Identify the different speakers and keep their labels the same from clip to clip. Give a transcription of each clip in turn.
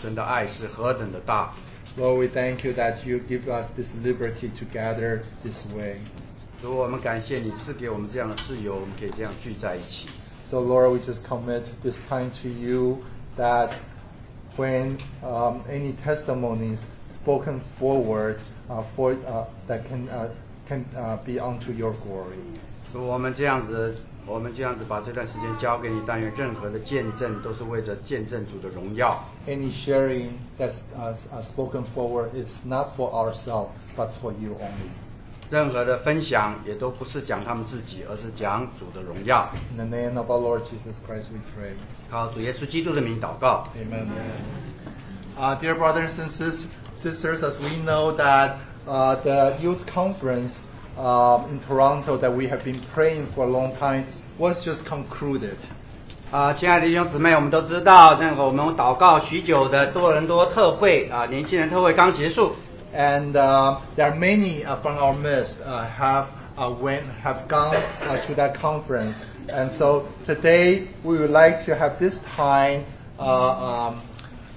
Speaker 1: 神的爱是何等的大。
Speaker 2: Lord, we thank you that you give us this liberty to gather this way.
Speaker 1: 主，我们感谢你赐给我们这样的自由，我们可以这样聚在一起。
Speaker 2: So, Lord, we just commit this time to you that when um, any testimonies spoken forward uh, for uh, that can uh, can uh, be unto your glory.
Speaker 1: 主，我们这样子， 我们这样子把这段时间交给你，但愿任何的见证都是为着见证主的荣耀。
Speaker 2: Any sharing that's uh, uh, spoken forward is not for ourselves, but for you only.
Speaker 1: 任何的分享也都不是讲他们自己，而是讲主的荣耀。
Speaker 2: In the name of our Lord Jesus Christ, we pray.
Speaker 1: 靠主耶稣基督的名祷告。
Speaker 2: Amen. Uh, dear brothers and sis- sisters, as we know that uh, the youth conference um, in Toronto that we have been praying for a long time was just concluded.
Speaker 1: 啊，亲爱的弟兄姊妹，我们都知道，那个我们祷告许久的多伦多特会啊，年轻人特会刚结束。
Speaker 2: And uh, there are many uh, from our midst uh, have uh, went have gone uh, to that conference. And so today we would like to have this time uh, um,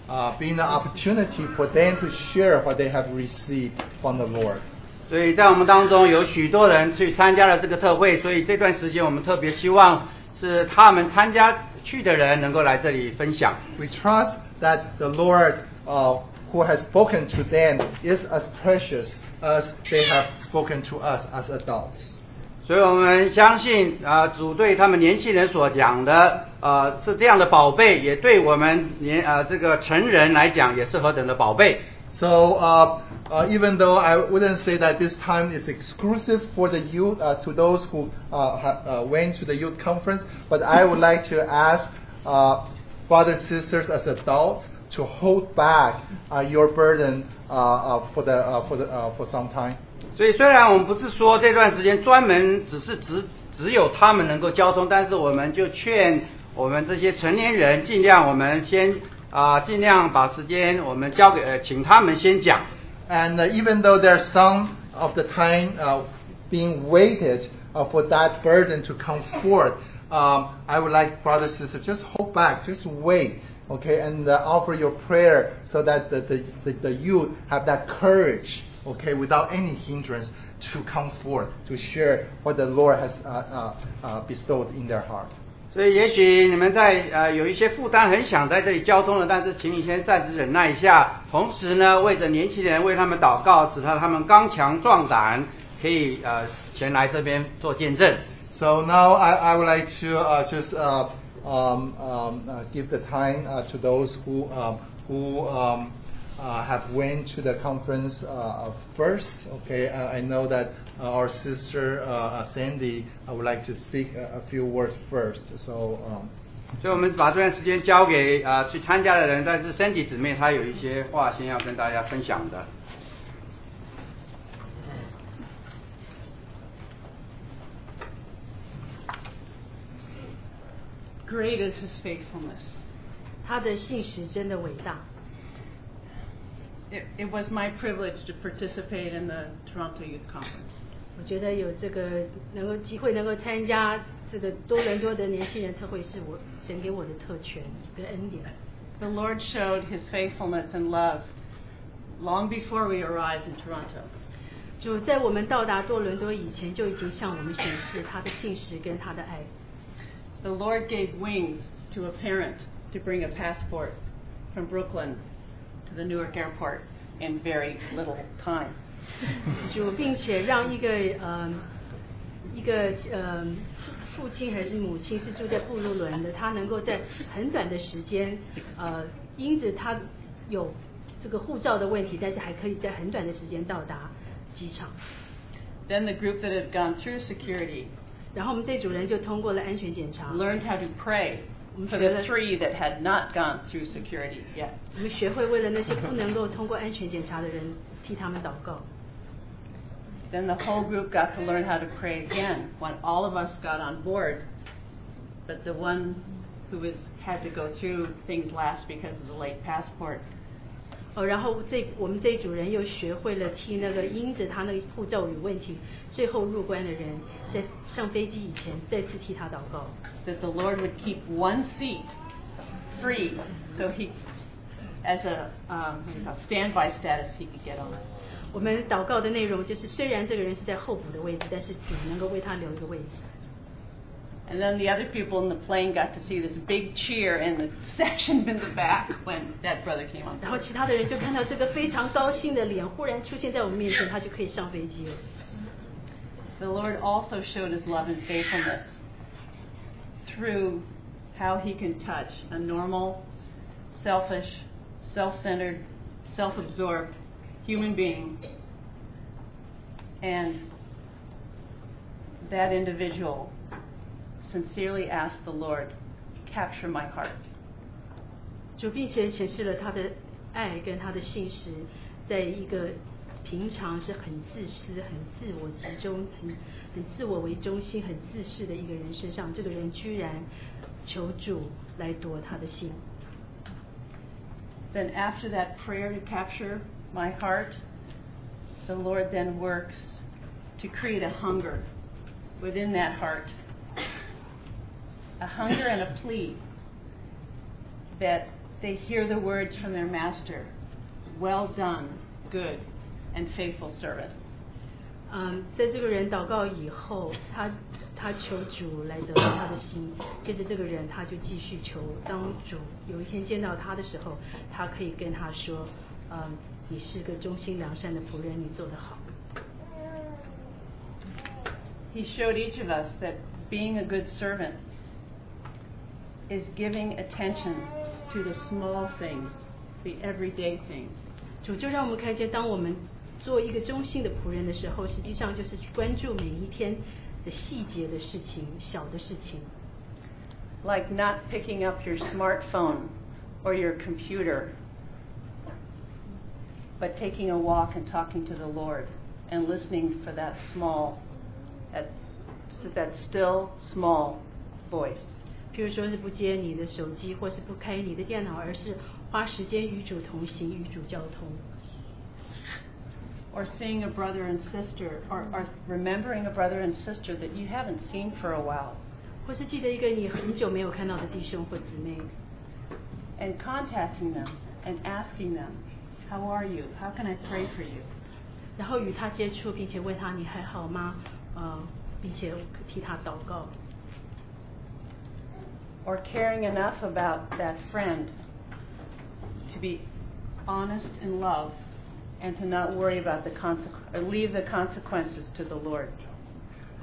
Speaker 2: uh, being an opportunity for them to share what they have received from the Lord.
Speaker 1: 所以在我们当中有许多人去参加了这个特会，所以这段时间我们特别希望是他们参加去的人能够来这里分享。
Speaker 2: We trust that the Lord uh, who has spoken to them is as precious as they have spoken to us as adults.
Speaker 1: 所以我们相信啊、主对他们年轻人所讲的，呃，是这样的宝贝，也对我们年呃这个成人来讲也是何等的宝贝。
Speaker 2: So uh, uh, even though I wouldn't say that this time is exclusive for the youth, uh, to those who uh, ha- uh, went to the youth conference, but I would like to ask uh, brothers sisters as adults to hold back uh, your burden uh, uh, for the uh, for the uh, for some time.
Speaker 1: 所以虽然我们不是说这段时间专门只是只只有他们能够交通，但是我们就劝我们这些成年人尽量我们先啊、尽量把时间我们交给呃请他们先讲。
Speaker 2: And uh, even though there's some of the time uh, being waited uh, for that burden to come forth, um, I would like brothers and sisters just hold back, just wait, okay, and uh, offer your prayer so that the, the, the, the youth have that courage, okay, without any hindrance to come forth to share what the Lord has uh, uh, bestowed in their heart.
Speaker 1: 所以也许你们在呃有一些负担，很想在这里交通了，但是请你先暂时忍耐一下。同时呢，为着年轻人为他们祷告，使他他们刚强壮胆，可以呃前来这边做见证。
Speaker 2: So now I, I would like to uh, just uh, um, um, uh, give the time uh, to those who um, who um, have went to the conference uh, first. Okay, uh, I know that uh, our sister uh, uh, Sandy uh, would like to speak a, a few words first. So. Um,
Speaker 1: 所以我们把这段时间交给啊、呃去参加的人，但是身体姊妹她有一些话先要跟大家分享的。
Speaker 3: Great is his faithfulness.
Speaker 4: 他的信实真的伟大。
Speaker 3: It, it was my privilege to participate in the Toronto Youth Conference.
Speaker 4: 我觉得有这个能够机会能够参加这个多伦多的年轻人特会，是我神给我的特权跟恩典。
Speaker 3: The Lord showed his faithfulness and love long before we arrived in Toronto.
Speaker 4: 就在我们到达多伦多以前，就已经向我们显示他的信实跟他的爱。
Speaker 3: The Lord gave wings to a parent to bring a passport from Brooklyn to the Newark airport in very little time.
Speaker 4: 就并且让一个呃一个呃父亲还是母亲是住在布鲁伦的，他能够在很短的时间，呃，因着他有这个护照的问题，但是还可以在很短的时间到达机场。
Speaker 3: Then the group that had gone through security
Speaker 4: 然后我们这组人就通过了安全检查
Speaker 3: ，learned how to pray for the three that had not gone through security yet.
Speaker 4: 我们学会为了那些不能够通过安全检查的人替他们祷告。
Speaker 3: Then the whole group got to learn how to pray again when all of us got on board. But the one who was had to go through things last because of the late passport
Speaker 4: 然后这我们这一组人又学会了替那个英子他那个护照有问题，最后入关的人在上飞机以前再次替他祷告。
Speaker 3: That the Lord would keep one seat free, so he, as a、um, standby status, he could get on.
Speaker 4: 我们祷告的内容就是，虽然这个人是在候补的位置，但是主能够为他留一个位置。
Speaker 3: And then the other people in the plane got to see this big cheer in the section in the back when that brother came on.
Speaker 4: 然后其他的人就看到这个非常高兴的脸忽然出现在我们面前，他就可以上飞机了。
Speaker 3: The Lord also showed his love and faithfulness through how he can touch a normal, selfish, self centered, self absorbed human being. And that individual sincerely asked the Lord, Capture my heart.
Speaker 4: 主并且显示了他的爱跟他的信实，在一个平常是很自私、很自我集中、很很自我为中心、很自私的一个人身上，这个人居然求主来夺他的心。
Speaker 3: Then, after that prayer to capture my heart, the Lord then works to create a hunger within that heart. A hunger and a plea that they hear the words from their master Well done, good and faithful servant.
Speaker 4: 嗯，在这个人祷告以后，他他求主来得到他的心，接着这个人他就继续求，当主有一天见到他的时候，他可以跟他说，嗯，你是个忠心良善的仆人，你做得好。
Speaker 3: He showed each of us that being a good servant is giving attention to the small things, the everyday things.
Speaker 4: 主就让我们看见，当我们做一个忠心的仆人的时候，实际上就是去关注每一天的细节的事情、小的事情。
Speaker 3: like not picking up your smartphone or your computer, but taking a walk and talking to the Lord and listening for that small, that, that still small voice.
Speaker 4: 譬如说是不接你的手机，或是不开你的电脑，而是花时间与主同行，与主交通。
Speaker 3: Or seeing a brother and sister, or, or remembering a brother and sister that you haven't seen for a while,
Speaker 4: 或是记得一个你很久没有看到的弟兄或姊妹，
Speaker 3: and contacting them and asking them, How are you? How can I pray for you?
Speaker 4: 然后与他接触，并且问他你还好吗？呃，并且替他祷告。
Speaker 3: or caring enough about that friend to be honest in love and to not worry about the consequences or leave the consequences to the Lord.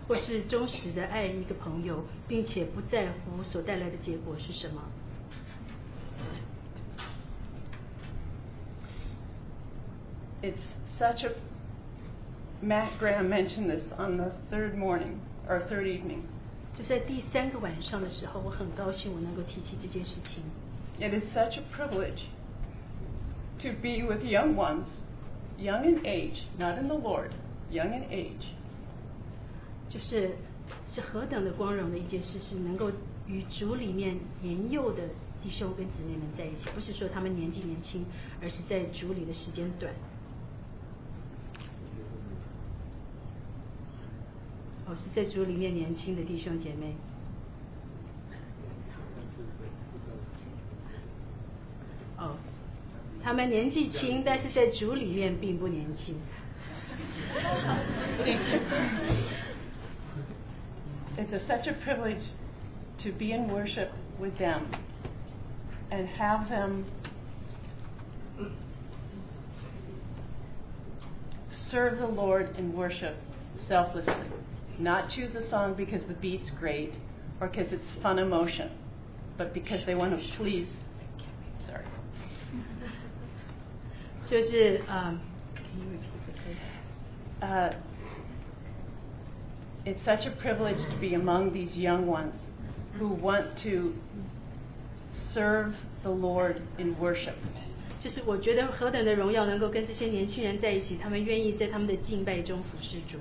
Speaker 4: 或是忠实的爱一个朋友，并且不在乎所带来的结果是什么。
Speaker 3: It's such a Matt Graham mentioned this on the third morning or third evening.
Speaker 4: 就在第三个晚上的时候，我很高兴我能够提起这件事情。
Speaker 3: It is such a privilege to be with young ones, young in age, not in the Lord, young in age,
Speaker 4: 就是是何等的光荣的一件事，是能够与主里面年幼的弟兄跟姊妹们在一起，不是说他们年纪年轻，而是在主里的时间短。哦，是在主里面年轻的弟兄姐妹。哦，他们年纪轻，但是在主里面并不年轻。
Speaker 3: it's a, such a privilege to be in worship with them and have them serve the Lord in worship selflessly. Not choose a song because the beat's great or because it's fun emotion, but because they want to please. Sorry.
Speaker 4: 就是嗯，can you repeat the question?
Speaker 3: uh, it's such a privilege to be among these young ones who want to serve the Lord in worship.
Speaker 4: 就是我觉得何等的荣耀能够跟这些年轻人在一起，他们愿意在他们的敬拜中服侍主。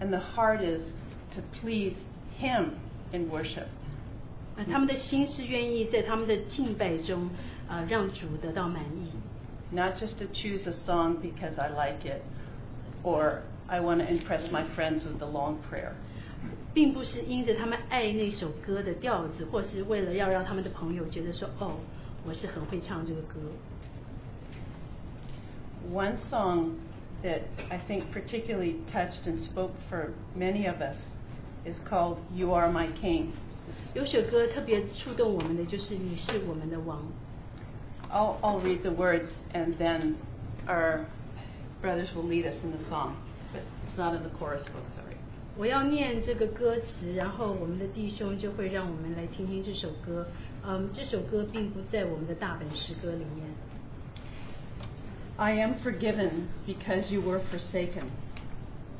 Speaker 3: And the heart is to please Him in worship.
Speaker 4: 那他们的心是愿意在他们的敬拜中，啊、让主得到满意，
Speaker 3: Not just to choose a song because I like it or I want to impress my friends with the long prayer.
Speaker 4: 并不是因着他们爱那首歌的调子，或是为了要让他们的朋友觉得说，哦，我是很会唱这个歌。
Speaker 3: one song that I think particularly touched and spoke for many of us is called You Are My King.
Speaker 4: 有首歌特别触动我们的，就是你是我们的王。
Speaker 3: I'll, I'll read the words and then our brothers will lead us in the song. But it's not in the chorus book, sorry.
Speaker 4: 我要念这个歌词，然后我们的弟兄就会让我们来听听这首歌。嗯，这首歌并不在我们的大本诗歌里面。
Speaker 3: I am forgiven because you were forsaken.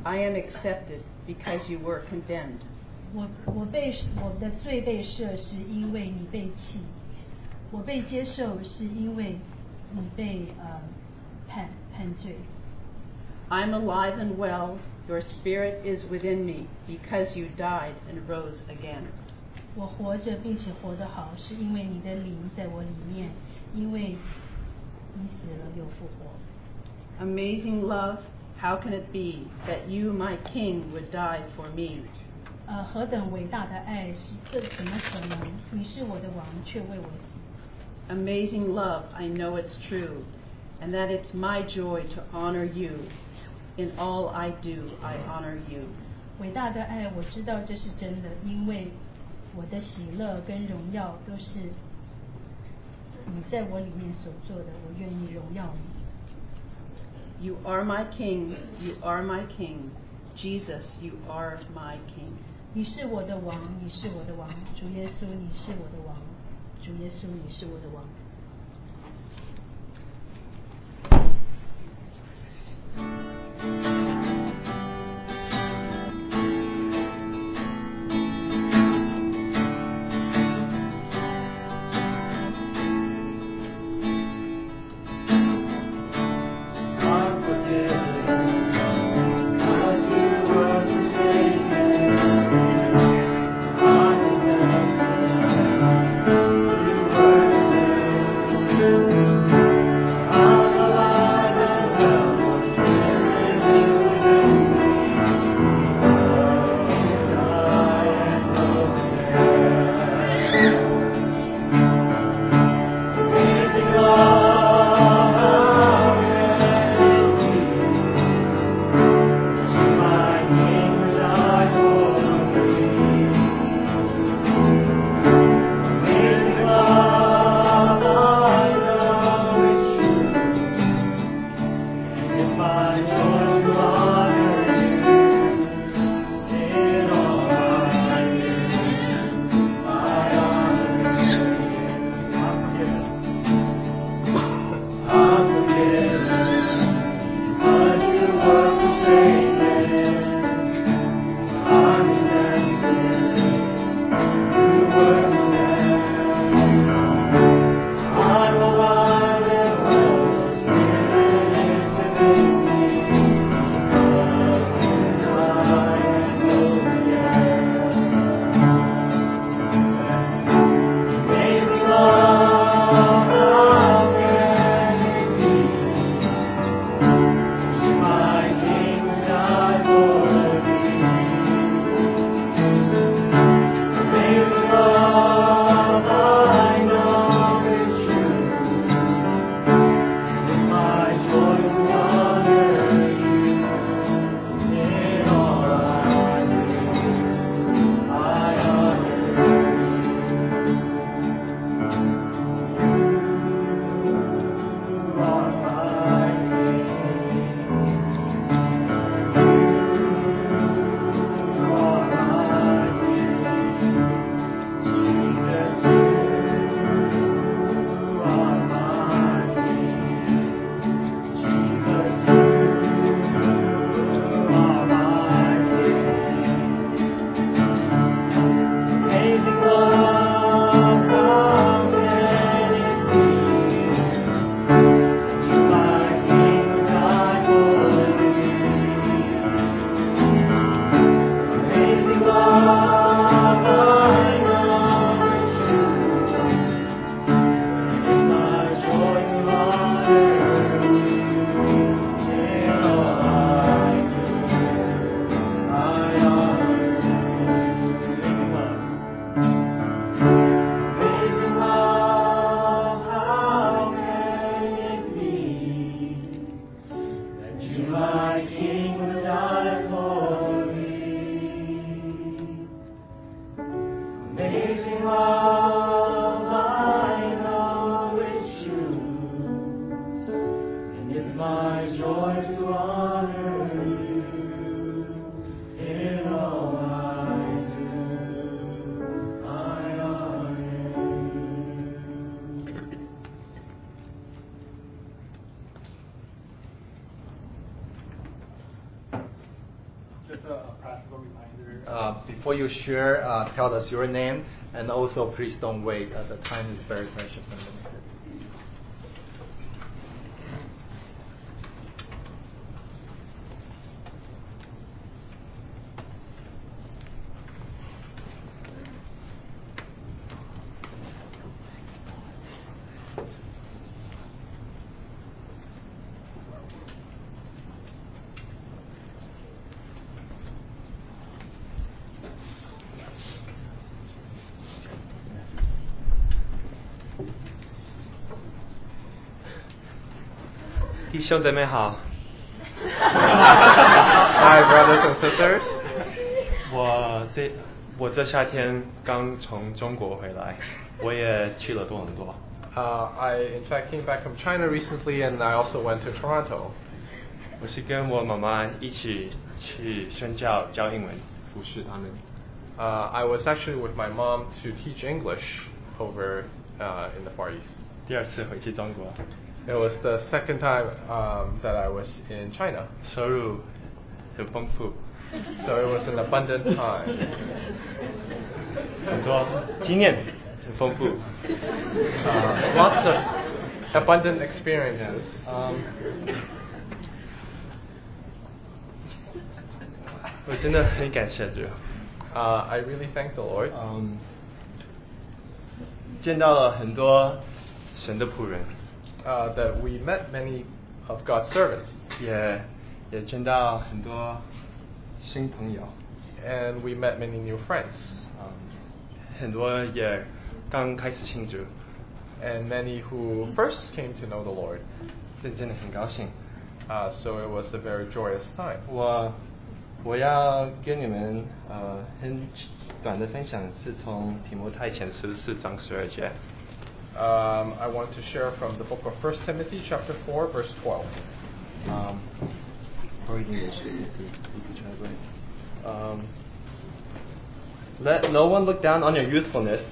Speaker 3: I am accepted because you were condemned.
Speaker 4: 我我被我的罪被赦，是因为你被弃；我被接受，是因为你被呃判判罪。
Speaker 3: I'm alive and well. Your spirit is within me because you died and rose again.
Speaker 4: 我活着并且活得好，是因为你的灵在我里面，因为 你死了又复活。
Speaker 3: Amazing love, how can it be that you, my king, would die for me?
Speaker 4: 呃，何等伟大的爱是这怎么可能？你是我的王，却为我死。
Speaker 3: Amazing love, I know it's true, and that it's my joy to honor you. In all I do, I honor you.
Speaker 4: 伟大的爱，我知道这是真的，因为我的喜乐跟荣耀都是 你在我里面所做的，我愿意荣耀你。
Speaker 3: You are my king, you are my king. Jesus, you are my king.
Speaker 4: 你是我的王，你是我的王，主耶稣，你是我的王，主耶稣，你是我的王。
Speaker 5: I'm
Speaker 2: Before you share, uh, tell us your name, and also please don't wait. Uh, the time is very precious
Speaker 6: 弟兄姊妹好，
Speaker 7: Hi, brothers and sisters.
Speaker 6: 我这我这夏天刚从中国回来，我也去了多伦多。
Speaker 7: Uh, I, in fact, came back from China recently, and I also went to Toronto.
Speaker 6: 我是跟我妈妈一起去宣教教英文，服侍他们。
Speaker 7: Uh, I was actually with my mom to teach English over uh, in the Far East.
Speaker 6: 第二次回去中国，
Speaker 7: It was the second time um, that I was in China,
Speaker 6: 收入很丰富，
Speaker 7: so it was an abundant time.
Speaker 6: 很多经验很丰富。
Speaker 7: Uh, lots of abundant experiences.
Speaker 6: 嗯，我真的很感谢主。
Speaker 7: Uh, I really thank the Lord.
Speaker 6: 嗯，见到了很多神的仆人，
Speaker 7: Uh, that we met many of God's servants,
Speaker 6: 也也见到很多新朋友，
Speaker 7: and we met many new friends,
Speaker 6: 嗯，很多也刚开始信主，
Speaker 7: and many who first came to know the Lord.
Speaker 6: 这真的很高兴。
Speaker 7: Uh, so it was a very joyous time.
Speaker 6: 我我要跟你们呃很短的分享，是从提摩太前书四章十二节。
Speaker 7: Um, I want to share from the book of 1 Timothy, chapter 4, verse 12.
Speaker 6: Um, or English, if you, if you translate. Um, let no one look down on your youthfulness,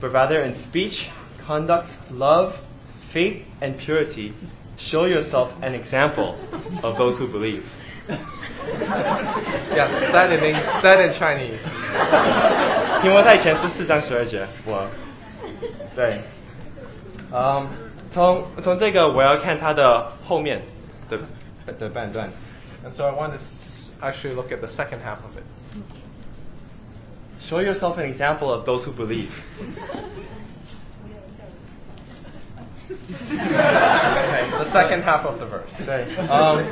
Speaker 6: but rather in speech, conduct, love, faith, and purity, show yourself an example of those who believe.
Speaker 7: Yes, that in, Eng- that in Chinese.
Speaker 6: 提摩太前书四章十二节，我对， 嗯，从从这个我要看它的后面的的半段。
Speaker 7: And so I want to s- actually look at the second half of it.
Speaker 6: Show yourself an example of those who believe.
Speaker 7: Okay, the second half of the verse.
Speaker 6: 对，嗯，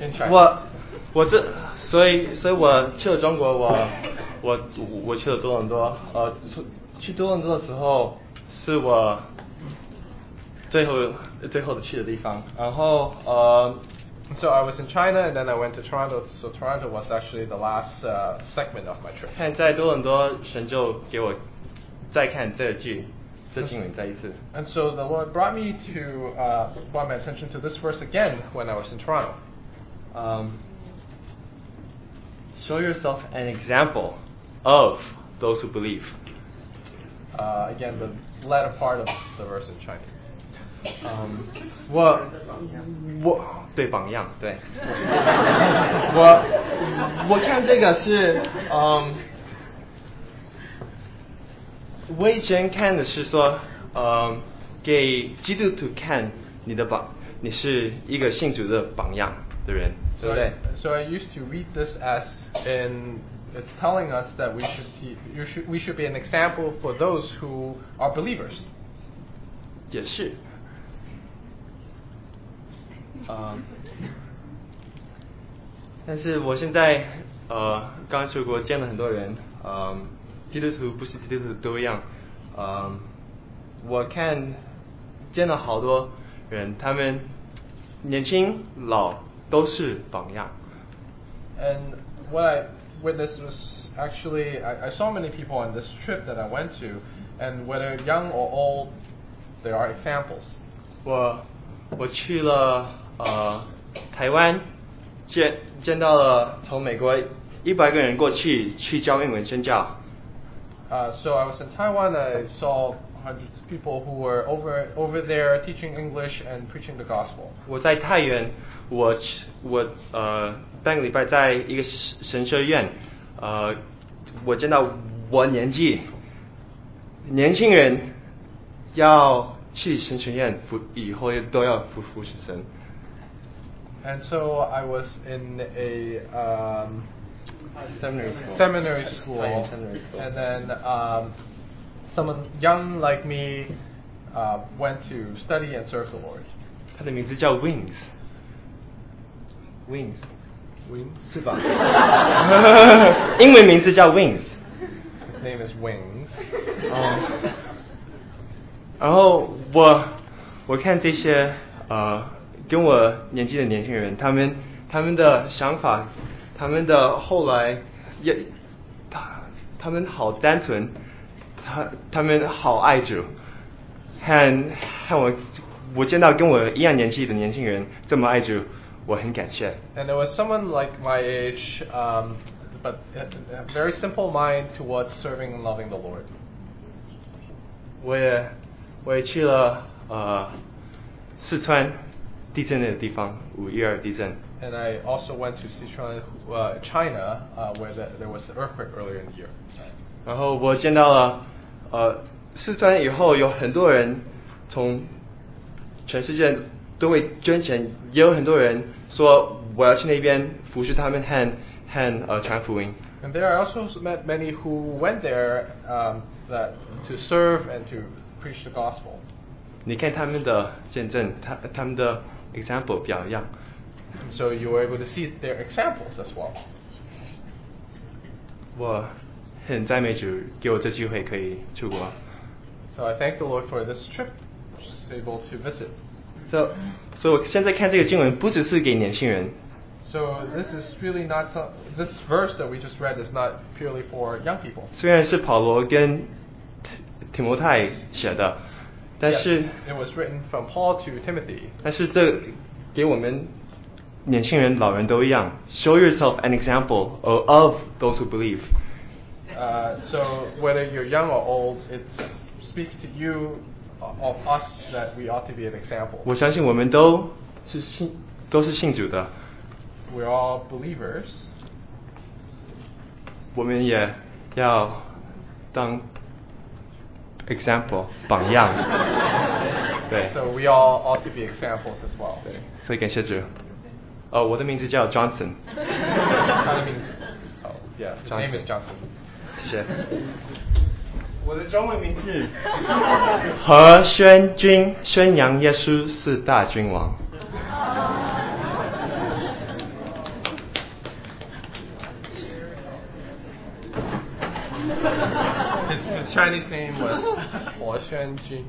Speaker 7: In Chinese.
Speaker 6: 我我这，所以所以我去了中国，我我我去了多伦多，呃，出去多伦多的时候是我 最后最后的去的地方，然后呃
Speaker 7: So I was in China and then I went to Toronto. So Toronto was actually the last uh, segment of my trip.
Speaker 6: 看在多伦多，神就给我再看这句这经文再一次。
Speaker 7: And so the Lord brought me to uh, brought my attention to this verse again when I was in Toronto.
Speaker 6: Um, show yourself an example of those who believe.
Speaker 7: Uh, again, the latter part of the verse in Chinese.
Speaker 6: 嗯，我我对榜样对，我我看这个是嗯，我以前看的是说，嗯，给基督徒看你的榜，你是一个信主的榜样的人，对
Speaker 7: So
Speaker 6: 不对
Speaker 7: I,？so I used to read this as in it's telling us that we should be, you should we should be an example for those who are believers.
Speaker 6: 也是， 啊、但是我现在呃刚出国见了很多人，呃，基督徒不是基督徒都一样，呃，我看见了好多人，他们年轻老都是榜样
Speaker 7: ，And what I witnessed was actually I, I saw many people on this trip that I went to, and whether young or old, there are examples.
Speaker 6: 我我去了呃台湾见见到了从美国一百个人过去去教英文宣教。
Speaker 7: Uh, so I was in Taiwan. I saw hundreds of people who were over over there teaching English and preaching the gospel.
Speaker 6: 我在太原，我去我呃半个礼拜在一个神神学院，呃，我见到我年纪年轻人要去神学院服，以后都要服服侍神。
Speaker 7: And so I was in a um,
Speaker 6: Seminary school.
Speaker 7: seminary school,
Speaker 6: Taiwan seminary school.
Speaker 7: and then um, someone young like me uh, went to study and serve the Lord.
Speaker 6: 他的名字叫 Wings。Wings，
Speaker 7: Wings.
Speaker 6: 是吧？英文名字叫 Wings。
Speaker 7: His name is Wings.
Speaker 6: 哦，然后我我看这些呃 跟我年纪的年轻人，他们他们的想法，他们的后来也他他们好单纯，他他们好爱主，和和我我见到跟我一样年纪的年轻人这么爱主，我很感谢。
Speaker 7: And there was someone like my age, um, but a, very simple mind towards serving and loving the Lord.
Speaker 6: 我也我也去了呃四川地震的地方，五一二地震。
Speaker 7: And I also went to Sichuan, uh, China, uh, where the, there was an earthquake earlier in the year.
Speaker 6: 然后我见到了呃四川以后有很多人从全世界都会捐钱，也有很多人说我要去那边服侍他们和和呃传福音。
Speaker 7: And there I also met many who went there um, that to serve and to preach the gospel.
Speaker 6: 你看他们的见证，他他们的 example 表样。
Speaker 7: So you were able to see their examples as well.
Speaker 6: 我很赞美主给我这机会可以出国。
Speaker 7: So I thank the Lord for this trip, just able to visit.
Speaker 6: 所所以我现在看这个经文，不只是给年轻人，
Speaker 7: So this is really not some, this verse that we just read is not purely for young people.
Speaker 6: 虽然是保罗跟提提摩太写的， 但
Speaker 7: Yes,
Speaker 6: 是
Speaker 7: it was written from Paul to Timothy.
Speaker 6: 但是这给我们年轻人、老人都一样，show yourself an example of, of those who believe。
Speaker 7: Uh, so whether you're young or old, it speaks to you of us that we ought to be an example.
Speaker 6: 我相信我们都是信都是信主的，
Speaker 7: We're all believers,
Speaker 6: 我们也要当 example 榜样。对
Speaker 7: ，so we all ought to be examples as well.
Speaker 6: 对，所以感谢主。呃，我的名字叫
Speaker 7: Johnson，I mean, oh yeah, his name is Johnson.
Speaker 6: 谢谢。我的中文名字何宣君，宣扬耶稣是大君王。
Speaker 7: His, Chinese name was Huo Xuanjun.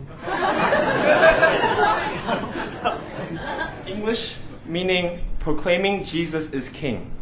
Speaker 6: English meaning proclaiming Jesus is king.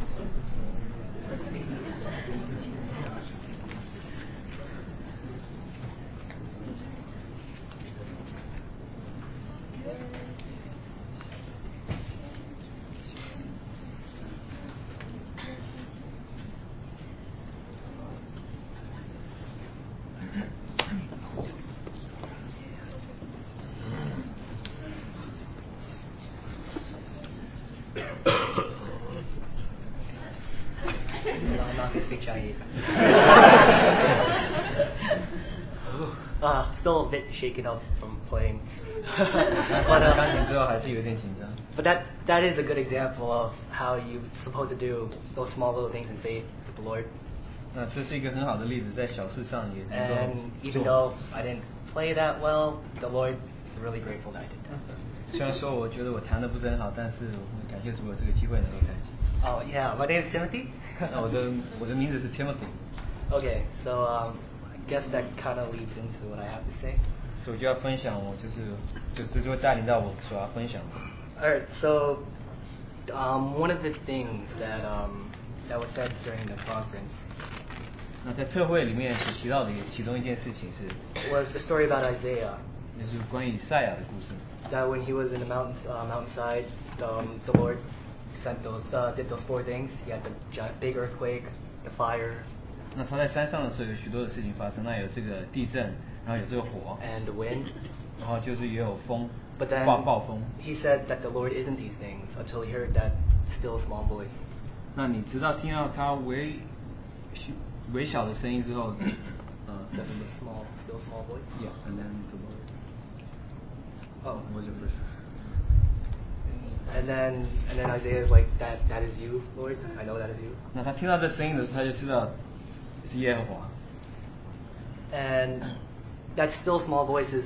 Speaker 8: I'm not gonna speak Chinese. uh, still a bit shaken up from playing. but, uh,
Speaker 9: 钢琴之后还是有点紧张。
Speaker 8: but that that is a good example of how you're supposed to do those small little things in faith with the Lord.
Speaker 9: 那这是一个很好的例子，在小事上也能够
Speaker 8: And even
Speaker 9: 做
Speaker 8: though I didn't play that well, the Lord is really grateful that I did.
Speaker 9: 虽然说我觉得我弹的不是很好，但是我很感谢主有这个机会能够弹琴。
Speaker 8: Oh yeah, my name is Timothy.
Speaker 9: 那我的我的名字是 Timothy，
Speaker 8: okay, so um, I guess that kind of leads into what I have to say.
Speaker 9: 所以我就要分享我就是就这就会带领到我所要分享的。
Speaker 8: Alright, so um, one of the things that um, that was said during the conference
Speaker 9: 那在特会里面所提到的其中一件事情是，
Speaker 8: was the story about Isaiah.
Speaker 9: 就是关于以赛亚的故事。
Speaker 8: that when he was in the mountain, uh, mountainside, um, the Lord sent those, uh, did those four things. He had the gi- big earthquake, the fire,
Speaker 9: 那他在山上的时候有许多的事情发生，那有这个地震， 然后有这个火，
Speaker 8: and the wind.
Speaker 9: 然后就是也有风
Speaker 8: But then
Speaker 9: 刮暴风。
Speaker 8: he said that the Lord isn't these things until he heard that still small voice.
Speaker 9: 那你直到听到他微微小的声音之后，呃
Speaker 8: The, the small, still small voice.
Speaker 9: Yeah, and then the Lord.
Speaker 8: Oh.
Speaker 9: was your first?
Speaker 8: And then and then Isaiah's like that that is you, Lord. I know that is you.
Speaker 9: 那他听到这声音的时候，他就知道是耶和华。
Speaker 8: And that still small voice is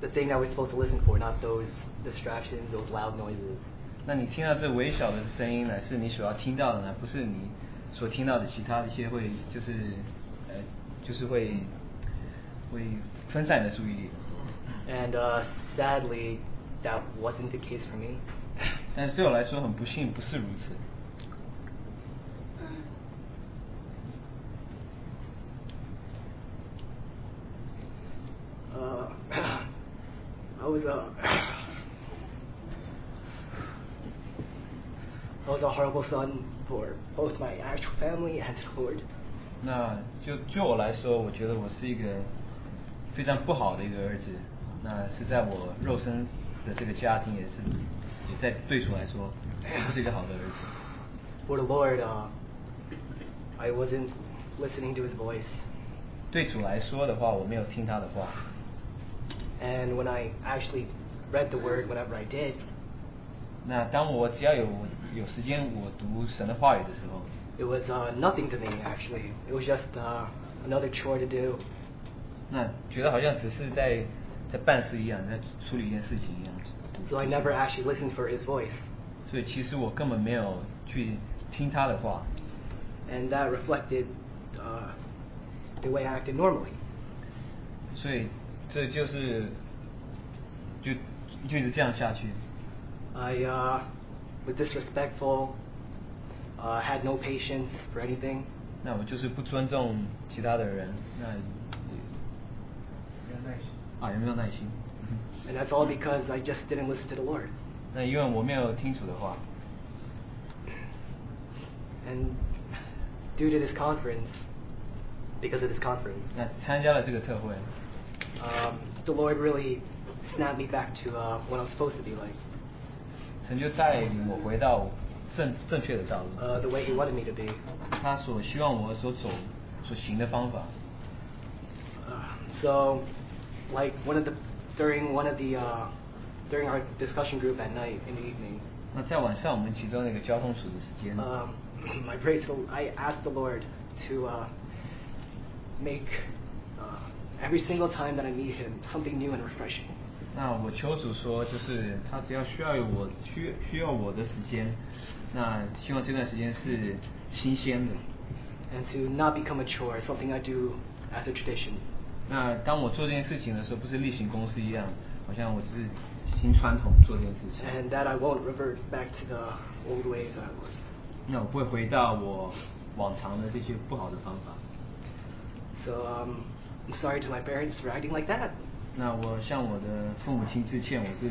Speaker 8: the thing that we're supposed to listen for, not those distractions, those loud noises.
Speaker 9: 那你听到这微小的声音呢，是你所要听到的呢，不是你所听到的其他的一些会就是呃就是会会分散你的注意力。
Speaker 8: And uh, sadly, that wasn't the case for me.
Speaker 9: 但是对我来说很不幸，不是如此。
Speaker 8: Uh, I was a I was a horrible son for both my actual family and the Lord.
Speaker 9: 那就就我来说，我觉得我是一个非常不好的一个儿子。那是在我肉身的这个家庭，也是也在对主来说，我不是一个好的儿子。
Speaker 8: For the Lord, uh, I wasn't listening to His voice.
Speaker 9: 对主来说的话，我没有听他的话。
Speaker 8: And when I actually read the Word, whenever I did,
Speaker 9: 那当我只要有有时间，我读神的话语的时候，
Speaker 8: it was uh, nothing to me. Actually, it was just uh, another chore to do.
Speaker 9: 那觉得好像只是在在办事一样，在处理一件事情一样。
Speaker 8: So I never actually listened for His voice,
Speaker 9: 所以其实我根本没有去听他的话，
Speaker 8: and that reflected uh, the way I acted normally.
Speaker 9: 所以 这就是就就一直这样下去。
Speaker 8: I uh, was disrespectful, uh, had no patience for anything,
Speaker 9: 那我就是不尊重其他的人，那也啊也没有耐心。
Speaker 8: and that's all because I just didn't listen to the Lord.
Speaker 9: 那因为我没有听主的话，
Speaker 8: And due to this conference, because of this conference,
Speaker 9: 那参加了这个特会，
Speaker 8: um, the Lord really snapped me back to uh, what I'm supposed to be like,
Speaker 9: 神就带领我回到正正确的道路，
Speaker 8: uh, the way He wanted me to be.
Speaker 9: 他所希望我所走所行的方法。
Speaker 8: Uh, so, like one of the during one of the uh, during our discussion group at night in the evening,
Speaker 9: 那在晚上我们其中那个交通组的时间，
Speaker 8: um, I prayed to I asked the Lord to uh, make uh, every single time that I meet Him something new and refreshing.
Speaker 9: 那我求主说，就是他只要需要有我需需要我的时间，那希望这段时间是新鲜的。
Speaker 8: and to not become a chore, something I do as a tradition.
Speaker 9: 那当我做这件事情的时候，不是例行公事一样，好像我只是新传统做这件事情。
Speaker 8: And that I won't revert back to the old ways I was.
Speaker 9: 那我不会回到我往常的这些不好的方法。
Speaker 8: So um, I'm sorry to my parents for acting like that.
Speaker 9: 那我向我的父母亲致歉，我是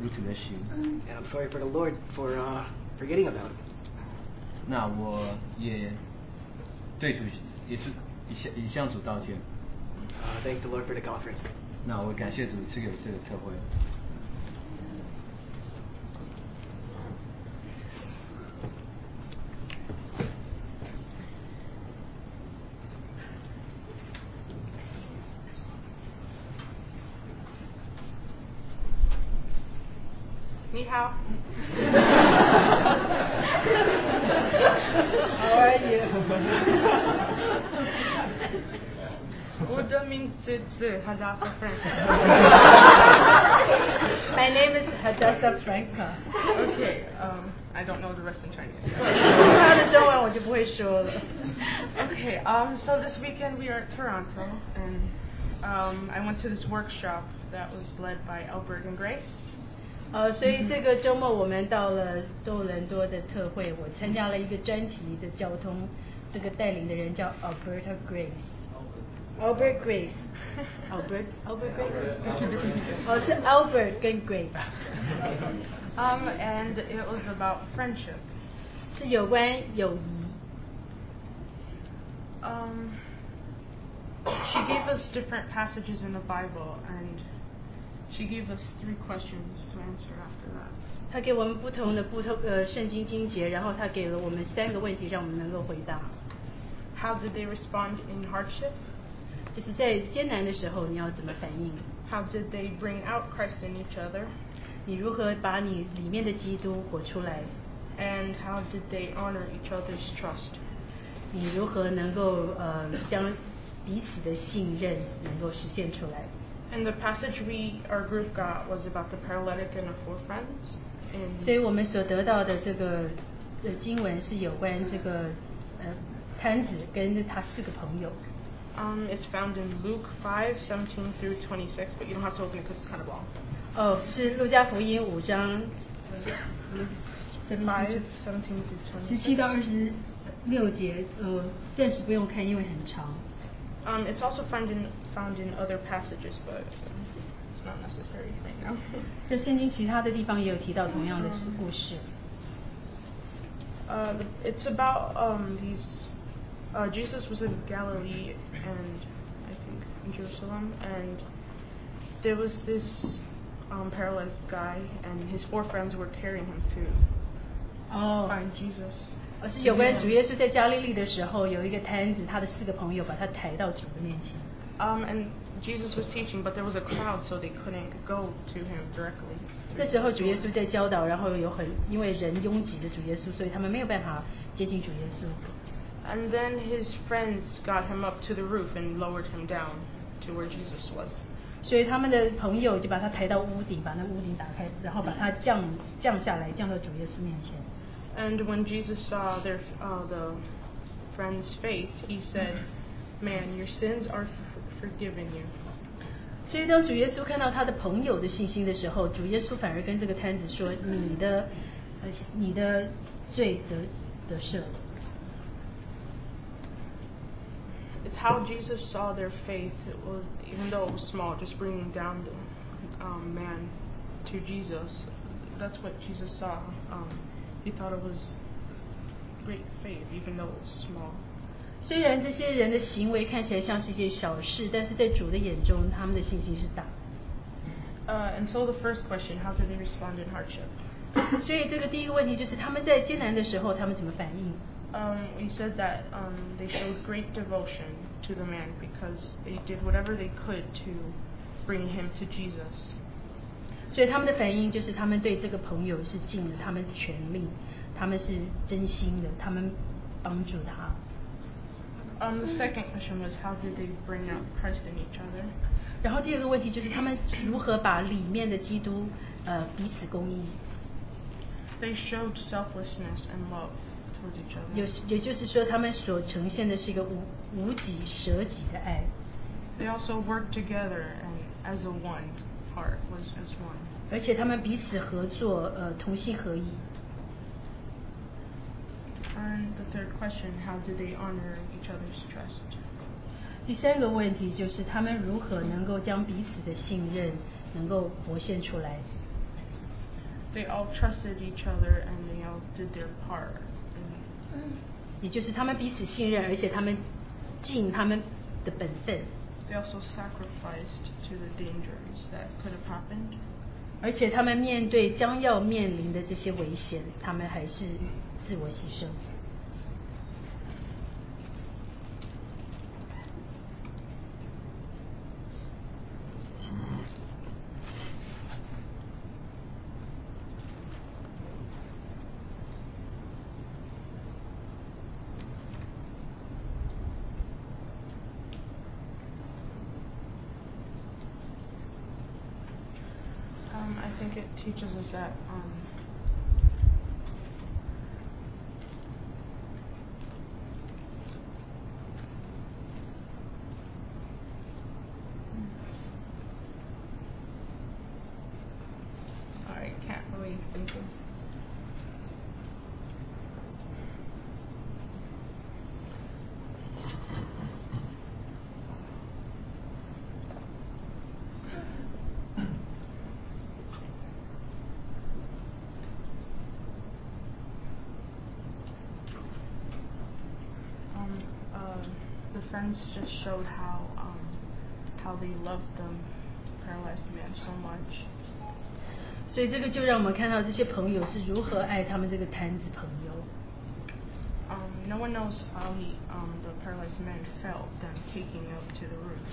Speaker 9: 如此的行。
Speaker 8: And I'm sorry for the Lord for uh, forgetting about it.
Speaker 9: 那我也对主也是也向也向主道歉。
Speaker 8: Uh, thank the Lord for the conference.
Speaker 9: 那我感谢主赐给我这个特会。
Speaker 4: how are you? My name is Hadassah Franklin.
Speaker 10: Okay, um, I don't know the rest in Chinese. okay, um, so this weekend we are at Toronto, and um, I went to this workshop that was led by Albert and Grace.
Speaker 4: 呃，所以这个周末我们到了多伦多的特会，我参加了一个专题的交通，这个带领的人叫 Alberta Grace。 Albert Grace。Albert Albert Grace，哦是 Albert 跟 Grace，
Speaker 10: Um, and it was about friendship.
Speaker 4: 是有关友谊。
Speaker 10: Um, she gave us different passages in the Bible, and she gave us three questions to answer after that.
Speaker 4: 他给我们不同的不同呃圣经经节，然后他给了我们三个问题，让我们能够回答。
Speaker 10: How did they respond in hardship?
Speaker 4: 就是在艰难的时候，你要怎么反应？
Speaker 10: How did they bring out Christ in each other?
Speaker 4: 你如何把你里面的基督活出来？
Speaker 10: And how did they honor each other's trust?
Speaker 4: 你如何能够呃将彼此的信任能够实现出来？
Speaker 10: And the passage we our group got was about the paralytic and the four friends.
Speaker 4: 所以
Speaker 10: In
Speaker 4: 我们所得到的这个呃经文是有关这个呃摊子跟他四个朋友。
Speaker 10: um, it's found in Luke 5, 17 through 26, but you don't have to open it because it's kind of long.
Speaker 4: 哦，是路加福音五章
Speaker 10: 5, 17 through
Speaker 4: 十七
Speaker 10: 26.
Speaker 4: 到二十六节，呃，暂时不用看，因为很长。
Speaker 10: Um, it's also found in found in other passages, but it's not necessary right now.
Speaker 4: 在圣经其他的地方也有提到同样的事故事。
Speaker 10: Uh, it's about um, these. Uh, Jesus was in Galilee and I think in Jerusalem, and there was this um, paralyzed guy, and his four friends were carrying him to
Speaker 4: 哦，
Speaker 10: find Jesus.
Speaker 4: 而是有关主耶稣在加利利的时候，有一个摊子，他的四个朋友把他抬到主的面前。
Speaker 10: Um, and Jesus was teaching, but there was a crowd, so they couldn't go to him directly.
Speaker 4: 那时候主耶稣在教导，然后有很因为人拥挤的主耶稣，所以他们没有办法接近主耶稣。
Speaker 10: And then his friends got him up to the roof and lowered him down to where Jesus was.
Speaker 4: 所以他们的朋友就把他抬到屋顶，把那屋顶打开，然后把他降降下来，降到主耶稣面前。
Speaker 10: And when Jesus saw their uh, the friend's faith, he said, "Man, your sins are f- forgiven you."
Speaker 4: 所以当主耶稣看到他的朋友的信心的时候，主耶稣反而跟这个摊子说：“你的呃你的罪得得赦。”
Speaker 10: It's how Jesus saw their faith. It was, even though it was small, just bringing down the um, man to Jesus. That's what Jesus saw. Um, he thought it was great faith, even though it was small.
Speaker 4: 虽然这些人的行为看起来像是一件小事，但是在主的眼中，他们的信心是大。
Speaker 10: Uh, and so the first question: How did they respond in hardship?
Speaker 4: 所以这个第一个问题就是他们在艰难的时候，他们怎么反应？
Speaker 10: Um, we said that um, they showed great devotion to the man because they did whatever they could to bring him to Jesus.
Speaker 4: 所以他们的反应就是他们对这个朋友是尽了他们全力，他们是真心的，他们帮助他。
Speaker 10: Um, the second question was how did they bring out Christ in each other?
Speaker 4: 然后第二个问题就是他们如何把里面的基督呃彼此公义
Speaker 10: ，They showed selflessness and love towards each other.
Speaker 4: 也就是说他们所呈现的是一个无无己舍己的爱。
Speaker 10: They also worked together and as a one heart was as one.
Speaker 4: 而且他们彼此合作，呃，同心合意。
Speaker 10: And the third question, how did they honor each other's trust?
Speaker 4: 第三个问题就是他们如何能够将彼此的信任能够活现出来。
Speaker 10: They all trusted each other and they all did their part. And
Speaker 4: 也就是他们彼此信任，而且他们尽他们的本分，
Speaker 10: They also sacrificed to the dangers that could have happened.
Speaker 4: 而且他们面对将要面临的这些危险，他们还是自我牺牲。
Speaker 10: I think it teaches us that um, sorry, can't really think of. friends just showed how um, how they loved the paralyzed man so much.
Speaker 4: 所以这个就让我们看到这些朋友是如何爱他们这个摊子朋友。
Speaker 10: Um, no one knows how he, um, the paralyzed man felt them taking him up to the roof.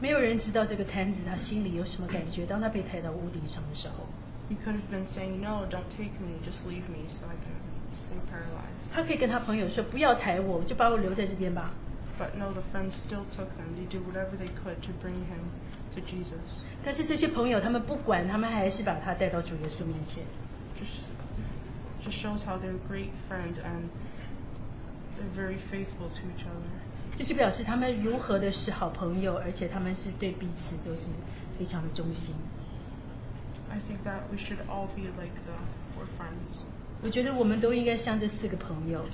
Speaker 4: 没有人知道这个摊子他心里有什么感觉，当他被抬到屋顶上的时候，
Speaker 10: He could have been saying, "No, don't take me. Just leave me, so I can stay paralyzed."
Speaker 4: 他可以跟他朋友说不要抬我，就把我留在这边吧。
Speaker 10: But no, the friends still took him. They did whatever they could to bring him to Jesus.
Speaker 4: 但是这些朋友他们不管，他们还是把他带到主耶稣面前。
Speaker 10: Just, just shows how they're great friends and they're very faithful to each other.
Speaker 4: 这就表示他们如何的是好朋友，而且他们是对彼此都是非常的忠心。
Speaker 10: I think that we should all be like the four friends.
Speaker 4: 我觉得我们都应该像这四个朋友。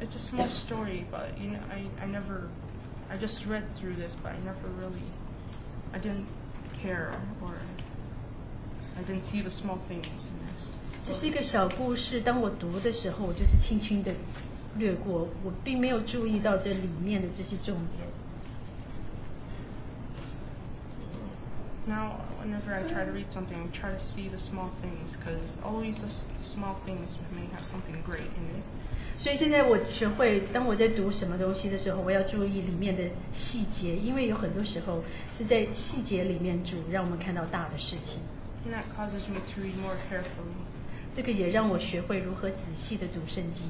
Speaker 10: It's a small story, but you know, I, I never, I just read through this, but I never really, I didn't care or I didn't see the small things in this.
Speaker 4: 这是一个小故事，当我读的时候，我就是轻轻的略过，我并没有注意到这里面的这些重点。
Speaker 10: Now, whenever I try to read something, I try to see the small things because always the s- small things may have something great in it.
Speaker 4: 所以现在我学会，当我在读什么东西的时候，我要注意里面的细节，因为有很多时候是在细节里面主让我们看到大的事情。
Speaker 10: And that causes me to read more carefully.
Speaker 4: 这个也让我学会如何仔细的读圣经。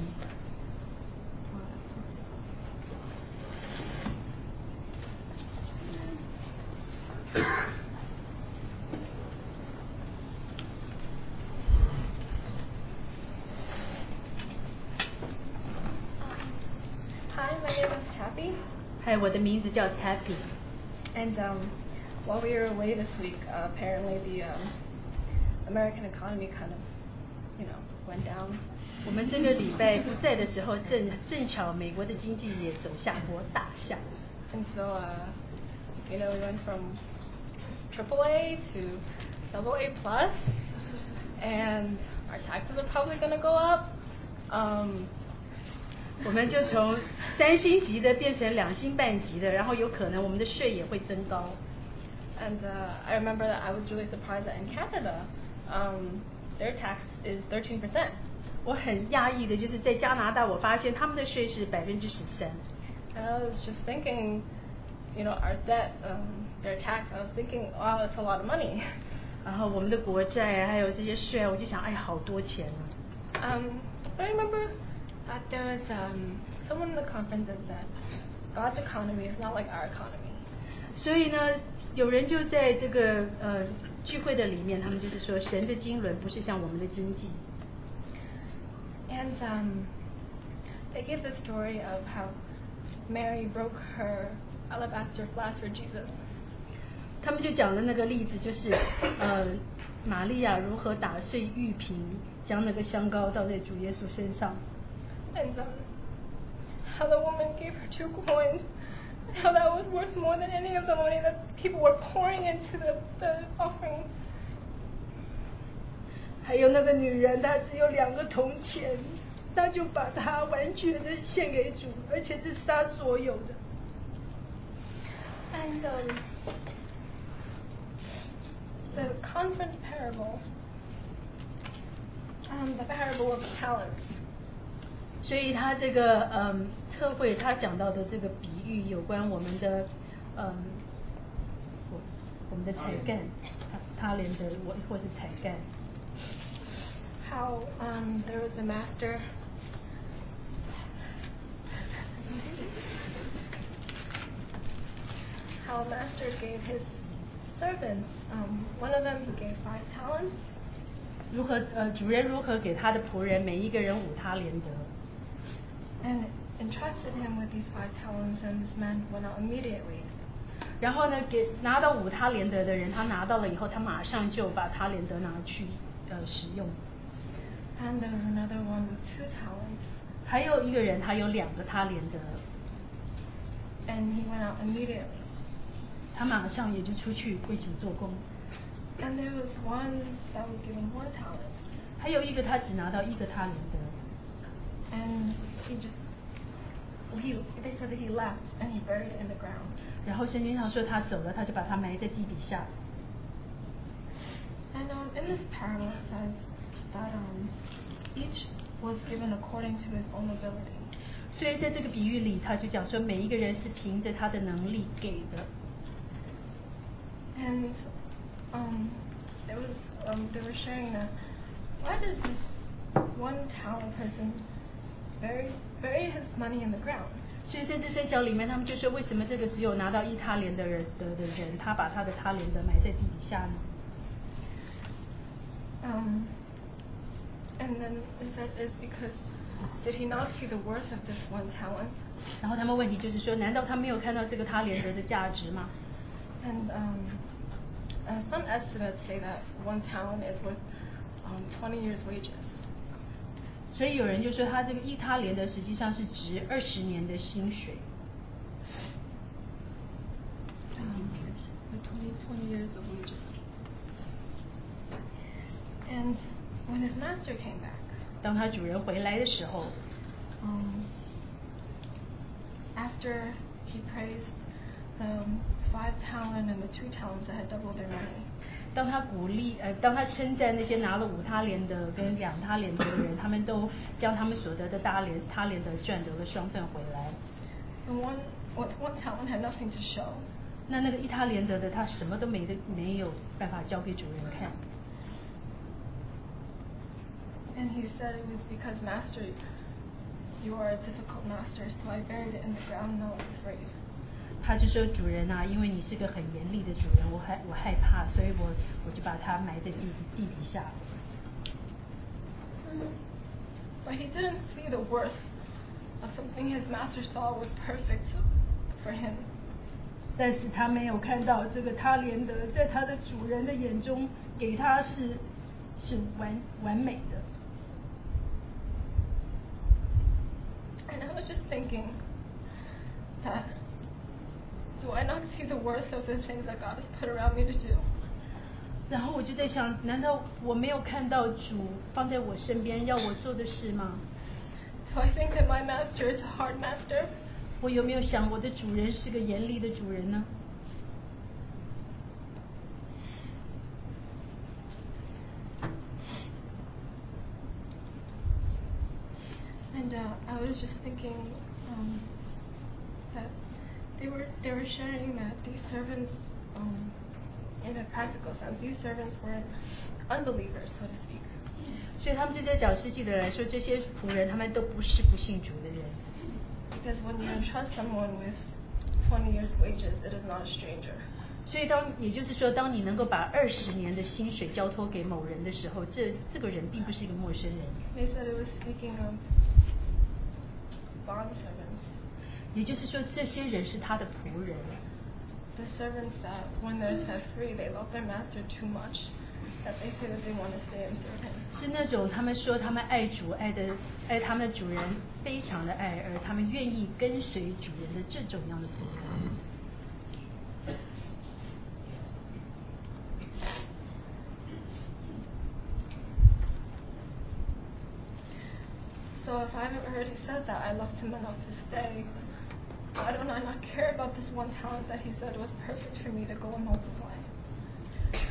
Speaker 11: Hi, my name is Tappy,
Speaker 4: 嗨，我的名字叫 Tappy。
Speaker 11: and um, while we were away this week, uh, apparently the um, American economy kind of, you know, went down.
Speaker 4: 我们这个礼拜不在的时候，正正巧美国的经济也走下坡，大下。
Speaker 11: And so, uh, you know, we went from AAA to double A plus, and our taxes are probably going to go up. Um,
Speaker 4: 我们就从三星级的变成两星半级的，然后有可能我们的税也会增高。
Speaker 11: and uh, I remember that I was really surprised that in Canada, um, their tax is thirteen percent.
Speaker 4: 我很讶异的就是在加拿大，我发现他们的税是百分之十三。
Speaker 11: And I was just thinking, you know, our debt, um, their tax, I was thinking, wow, that's a lot of money.
Speaker 4: 然后我们的国债啊还有这些税啊，我就想，哎呀，好多钱啊
Speaker 11: ！Um, I remember that there was um, someone in the conference that said, God's economy is not like our economy.
Speaker 4: 所以呢，有人就在这个呃聚会的里面，他们就是说，神的经纶不是像我们的经济。
Speaker 11: And um, they gave the story of how Mary broke her alabaster flask for Jesus.
Speaker 4: 他们就讲了那个例子，就是呃，玛利亚如何打碎玉瓶，将那个香膏倒在主耶稣身上。
Speaker 11: And um, how the woman gave her two coins. and How that was worth more than any of the money that people were pouring into the, the offering.
Speaker 4: 还有那个女人，她只有两个铜钱，她就把它完全的献给主，而且这是她所有的。
Speaker 11: And um, the conference parable, um, the parable of the talents.
Speaker 4: 所以他这个嗯特会他讲到的这个比喻有关我们的嗯我我们的才干，他他连的我或是才干。
Speaker 11: How um, there was a master. How a master gave his servants. Um, one of them he gave five talents.
Speaker 4: 如何呃主人如何给他的仆人每一个人五他连得，
Speaker 11: and entrusted him with these five talents, and this man went out immediately.
Speaker 4: 然后呢给拿到五他连德的人，他拿到了以后，他马上就把他连德拿去呃使用。
Speaker 11: And there was another one with two talents,
Speaker 4: 还有一个人他有两个他连得
Speaker 11: ，and he went out immediately.
Speaker 4: 他马上也就出去为主做工。
Speaker 11: And there was one that was given one talent,
Speaker 4: 还有一个他只拿到一个他连得，
Speaker 11: and he just well, he they said that he left and he buried it in the ground.
Speaker 4: 然后圣经上说他走了，他就把它埋在地底下。
Speaker 11: And um, in this parable, it says that um, each was given according to his own ability.
Speaker 4: 所以在这个比喻里，他就讲说每一个人是凭着他的能力给的。
Speaker 11: And um, there was um, they were sharing that why does this one talent person bury bury his money in the ground?
Speaker 4: 所以在这分享里面，他们就说为什么这个只有拿到一他连的人的的人，他把他的他连的埋在地底下呢？
Speaker 11: Um, and then is that is because did he not see the worth of this one talent?
Speaker 4: 然后他们问题就是说，难道他没有看到这个他连德的价值吗？
Speaker 11: And um, uh, some estimates say that one talent is worth um, 20 years' wages.
Speaker 4: 所以有人就说他这个一他连德实际上是值二十年的薪水。
Speaker 11: Um, like 20, 20 years of wages. And when his master came back,
Speaker 4: 当他主人回来的时候
Speaker 11: ，um, after he praised the five talent and the two talents that had doubled their money,
Speaker 4: 当他鼓励呃，当他称赞那些拿了五他连德跟两他连德的人，他们都将他们所得的大连他连德赚得了双份回来。
Speaker 11: the one what one talent had nothing to show.
Speaker 4: 那那个一他连德的，他什么都没得没有办法交给主人看。
Speaker 11: And he said it was because master, you are a difficult master, so I buried it in the ground was afraid.
Speaker 4: 他就说主人啊，因为你是个很严厉的主人，我害我害怕，所以我我就把它埋在地地底下。
Speaker 11: But he didn't see the worth of something his master saw was perfect for him.
Speaker 4: 但是他没有看到这个他连德在他的主人的眼中给他是是完完美的。
Speaker 11: And I was just thinking that do I not see the worth of the things that God has put around me to do?
Speaker 4: 然后我就在想，难道我没有看到主放在我身边要我做的事吗？
Speaker 11: Do I think that my master is a hard master?
Speaker 4: 我有没有想我的主人是个严厉的主人呢？
Speaker 11: And uh, I was just thinking um, that they were they were sharing that these servants, um, in a practical sense, these servants were unbelievers, so to speak.
Speaker 4: 所以他们就在讲实际的来说，这些仆人他们都不是不信主的人，
Speaker 11: Because when you entrust someone with 20 years' wages, it is not a stranger.
Speaker 4: 所以当也就是说，当你能够把二十年的薪水交托给某人的时候，这这个人并不是一个陌生人。
Speaker 11: They said it was speaking of bond servants,
Speaker 4: 也就是说，这些人是他的仆人，
Speaker 11: the servants that when they're set free, they love their master too much, that they say that they want to stay and serve him.
Speaker 4: 是那种他们说他们爱主爱的爱他们的主人非常的爱，而他们愿意跟随主人的这种样的仆人。
Speaker 11: So if I've ever heard he said that, I loved him enough to stay. Why don't I not care about this one talent that he said was perfect for me to go and multiply?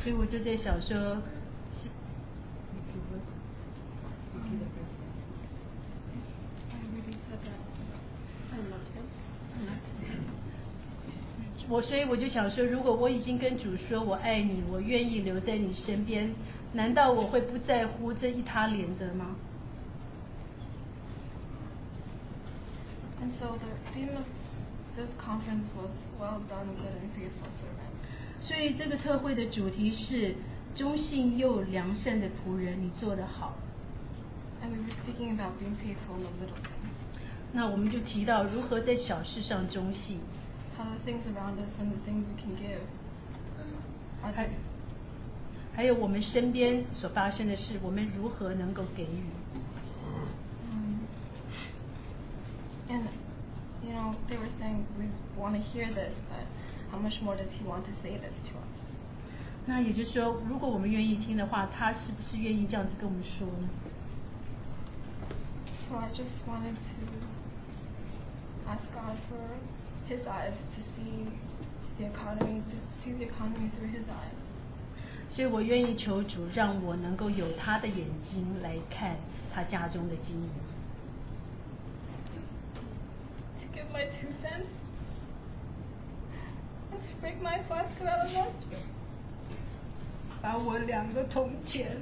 Speaker 4: 所以我就在想说，是
Speaker 11: I really said that. I loved him.
Speaker 4: 我所以我就想说，如果我已经跟主说我爱你，我愿意留在你身边，难道我会不在乎这一他连的吗？
Speaker 11: And so the theme of this conference was well done, good and faithful servant.
Speaker 4: 所以这个特会的主题是忠信又良善的仆人，你做得好。
Speaker 11: And we were speaking about being faithful in the little things.
Speaker 4: 那我们就提到如何在小事上忠信
Speaker 11: ，How the things around us and the things we can give
Speaker 4: 还还有我们身边所发生的事，我们如何能够给予。
Speaker 11: um, and you know, they were saying we want to hear this, but how much more does he want to say this to us?
Speaker 4: 那也就是说，如果我们愿意听的话，他是不是愿意这样子跟我们说呢？
Speaker 11: So I just wanted to ask God for His eyes to see the economy, to see the economy through His eyes.
Speaker 4: 所以我愿意求主让我能够有他的眼睛来看他家中的经营，
Speaker 11: my two cents and to break my five out
Speaker 4: 把我两个铜钱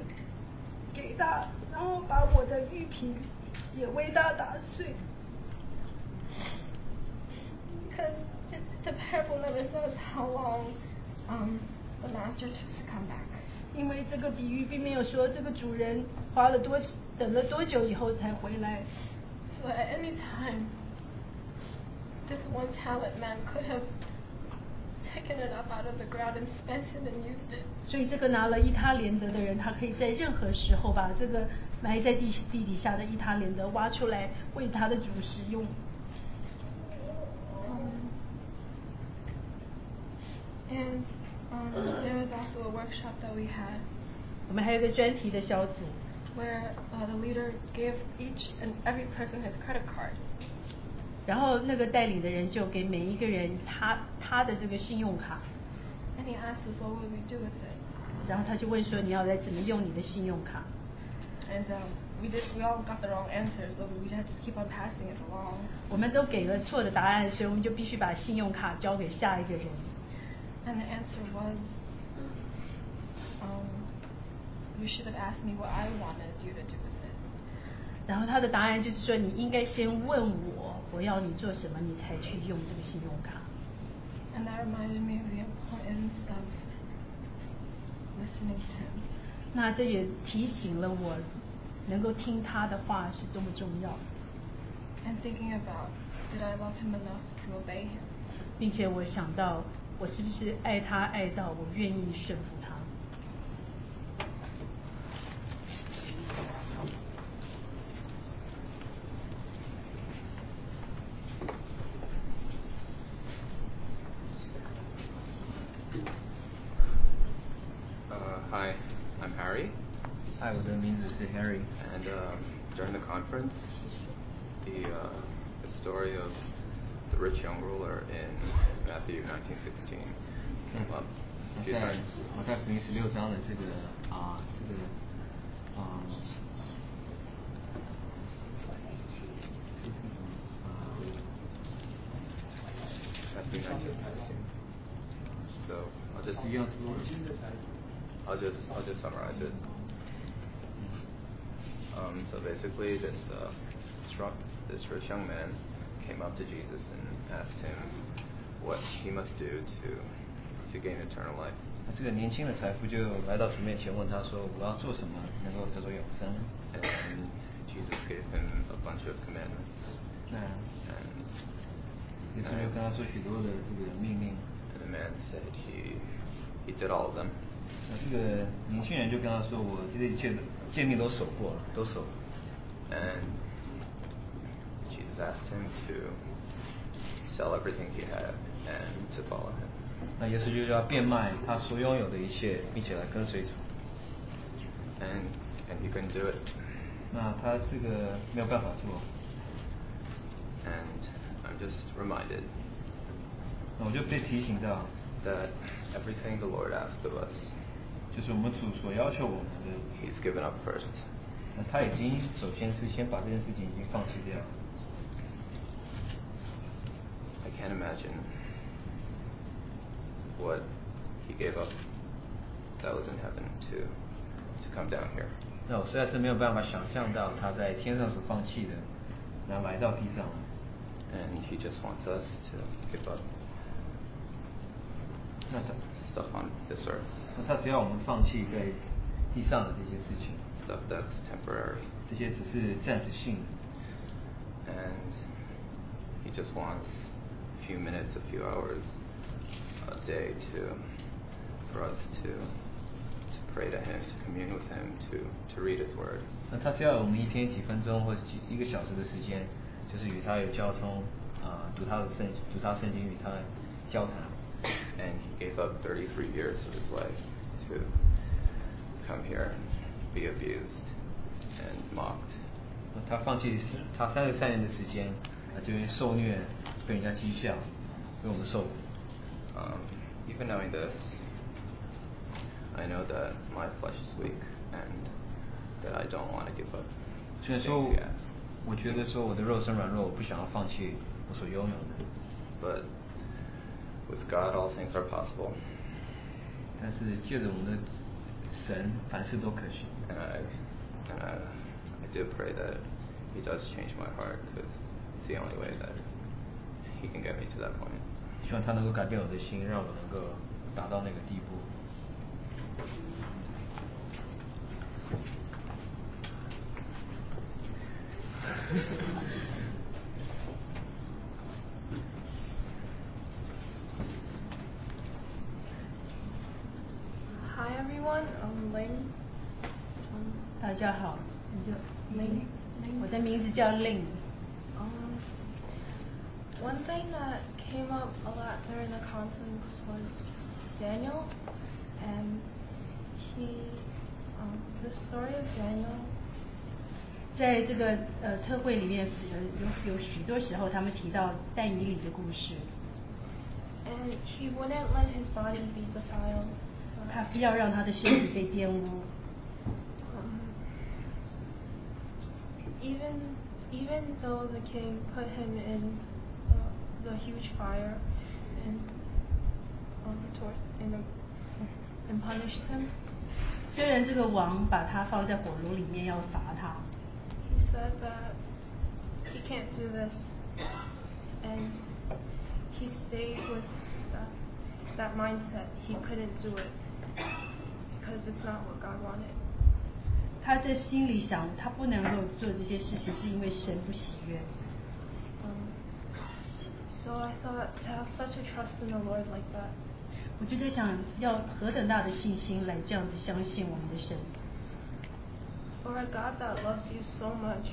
Speaker 4: 给他，然后把我的玉瓶也为他打碎。
Speaker 11: because it, the parable never says how long um, the master took to come back.
Speaker 4: 因为这个比喻并没有说这个主人花了多等了多久以后才回来，
Speaker 11: So at any time, this one talent man could have taken it up out of the ground and spent it and used it.
Speaker 4: 所以这个拿了伊他连德的人，他可以在任何时候把这个埋在地地底下的伊他连德挖出来，为他的主使用。
Speaker 11: Um, and um, there was also a workshop that we had
Speaker 4: 我们还有一个专题的小组，
Speaker 11: where uh, the leader gave each and every person his credit card.
Speaker 4: 然后那个代理的人就给每一个人他他的这个信用卡
Speaker 11: ，And he asked us what would we do with it.
Speaker 4: 然后他就问说你要来怎么用你的信用卡。
Speaker 11: And um, we did. We all got the wrong answer, so we had to keep on passing it along.
Speaker 4: 我们都给了错的答案，所以我们就必须把信用卡交给下一个人。
Speaker 11: And the answer was, um, you should have asked me what I wanted you to do with it.
Speaker 4: 然后他的答案就是说，你应该先问我，我要你做什么，你才去用这个信用卡。
Speaker 11: And that reminded me of the importance of listening to him.
Speaker 4: 那这也提醒了我，能够听他的话是多么重要
Speaker 11: ，And thinking about, did I love him enough to obey him?
Speaker 4: 并且我想到，我是不是爱他爱到我愿意顺服
Speaker 9: 名字是 Harry。
Speaker 12: and um, during the conference, the, uh, the story of the rich young ruler in Matthew 19:16 came up a
Speaker 9: 我
Speaker 12: few
Speaker 9: 在
Speaker 12: times.
Speaker 9: 我在福音十六章的这个啊这个啊这是什么啊
Speaker 12: Matthew 19:16. So I'll just
Speaker 9: 一样是吗
Speaker 12: I'll just I'll just summarize it. Um, so basically, this uh, struck this rich young man came up to Jesus and asked him what he must do to to gain eternal life.
Speaker 9: 那这个年轻的财富就来到主面前问他说：“我要做什么能够得到永生
Speaker 12: And Jesus gave him a bunch of commandments.？”
Speaker 9: 那
Speaker 12: And,
Speaker 9: 耶稣就跟他说许多的这个命令。
Speaker 12: and the man said he he did all of them.
Speaker 9: 那这个年轻人就跟他说：“我这一切的 诫命都守过了，都守了。
Speaker 12: And Jesus asked him to sell everything he had and to follow him.
Speaker 9: ”那耶稣就要变卖他所拥有的一切，并且来跟随主。
Speaker 12: And and he couldn't do it.
Speaker 9: 那他这个没有办法做，
Speaker 12: And I'm just reminded
Speaker 9: 那我就被提醒到，
Speaker 12: that everything the Lord asked of us,
Speaker 9: 就是我们主所要求我们的，
Speaker 12: He's given up first.
Speaker 9: 那他已经首先是先把这件事情已经放弃掉。
Speaker 12: I can't imagine what He gave up that was in heaven to to come down here.
Speaker 9: 那我实在是没有办法想象到他在天上所放弃的，然后来到地上。
Speaker 12: And He just wants us to give up
Speaker 9: 那他
Speaker 12: stuff on this earth,
Speaker 9: 那他只要我们放弃在地上的这些事情，
Speaker 12: stuff that's temporary.
Speaker 9: 这些只是暂时性的。
Speaker 12: And He just wants a few minutes, a few hours a day to for us to to pray to Him, to commune with Him, to to read His Word.
Speaker 9: 那他只要我们一天几分钟或者几一个小时的时间，就是与他有交通，啊、读他的圣读他圣经，与他交谈。
Speaker 12: And he gave up 33 years of his life to come here and be abused and mocked.
Speaker 9: 那他放弃是他三十三年的时间 啊，就因为受虐被人家讥笑，因为我们受苦。
Speaker 12: Um, even knowing this, I know that my flesh is weak and that I don't want to give up
Speaker 9: 虽
Speaker 12: the
Speaker 9: 然说
Speaker 12: things He has.
Speaker 9: 我觉得说我的肉身软弱，我不想要放弃我所拥有的，
Speaker 12: But with God, all things are possible.
Speaker 9: 但是借着我们的神，凡事都可行。
Speaker 12: And I, and I, I do pray that He does change my heart because it's the only way that He can get me to that point.
Speaker 9: 希望他能够改变我的心，让我能够达到那个地步。
Speaker 11: Hi
Speaker 4: 我的名字叫令。
Speaker 11: Um, one thing that came up a lot during the conference was Daniel, and he, um, the story of Daniel
Speaker 4: 在这个呃特会里面，呃有有许多时候他们提到但以理的故事，
Speaker 11: and he wouldn't let his body be defiled.
Speaker 4: 他不要让他的身体被玷污。
Speaker 11: Um, even even though the king put him in uh, the huge fire and um, tor- and, and punished him,
Speaker 4: 虽然这个王把他放在火炉里面要罚他，
Speaker 11: he said that he can't do this, and he stayed with that, that mindset. He couldn't do it because it's not what God wanted.
Speaker 4: 他在心里想他不能够做这些事情，是因为神不喜悦。
Speaker 11: Um, so I thought to have such a trust in the Lord like that.
Speaker 4: 我就在想，要何等大的信心来这样子相信我们的神，
Speaker 11: For a God that loves you so much,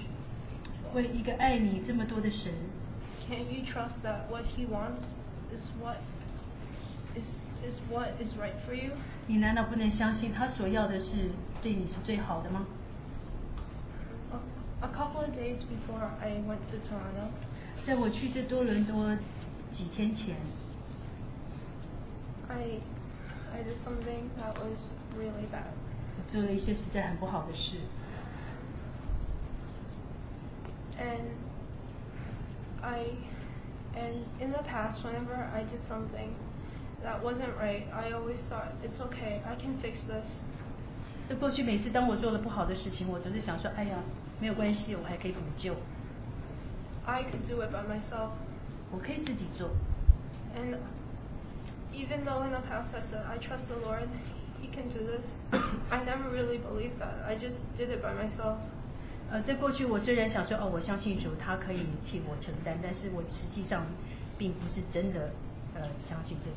Speaker 4: 为一个爱你这么多的神，
Speaker 11: can't you trust that what He wants is what is is what is right for you?
Speaker 4: 你难道不能相信他所要的是对你是最好的吗？
Speaker 11: A, a couple of days before I went to Toronto,
Speaker 4: 在我去这多伦多几天前，
Speaker 11: I I did something that was really bad.
Speaker 4: 我做了一些实在很不好的事，
Speaker 11: And I and in the past whenever I did something that wasn't right, I always thought it's okay, I can fix this.
Speaker 4: 在过去每次当我做了不好的事情，我总是想说，哎呀，没有关系，我还可以补救，
Speaker 11: I could do it by myself.
Speaker 4: 我可以自己做。
Speaker 11: And even though in the past I said I trust the Lord, He can do this, I never really believed that. I just did it by myself.
Speaker 4: 呃，在过去我虽然想说，哦，我相信主，他可以替我承担，但是我实际上并不是真的呃相信这个。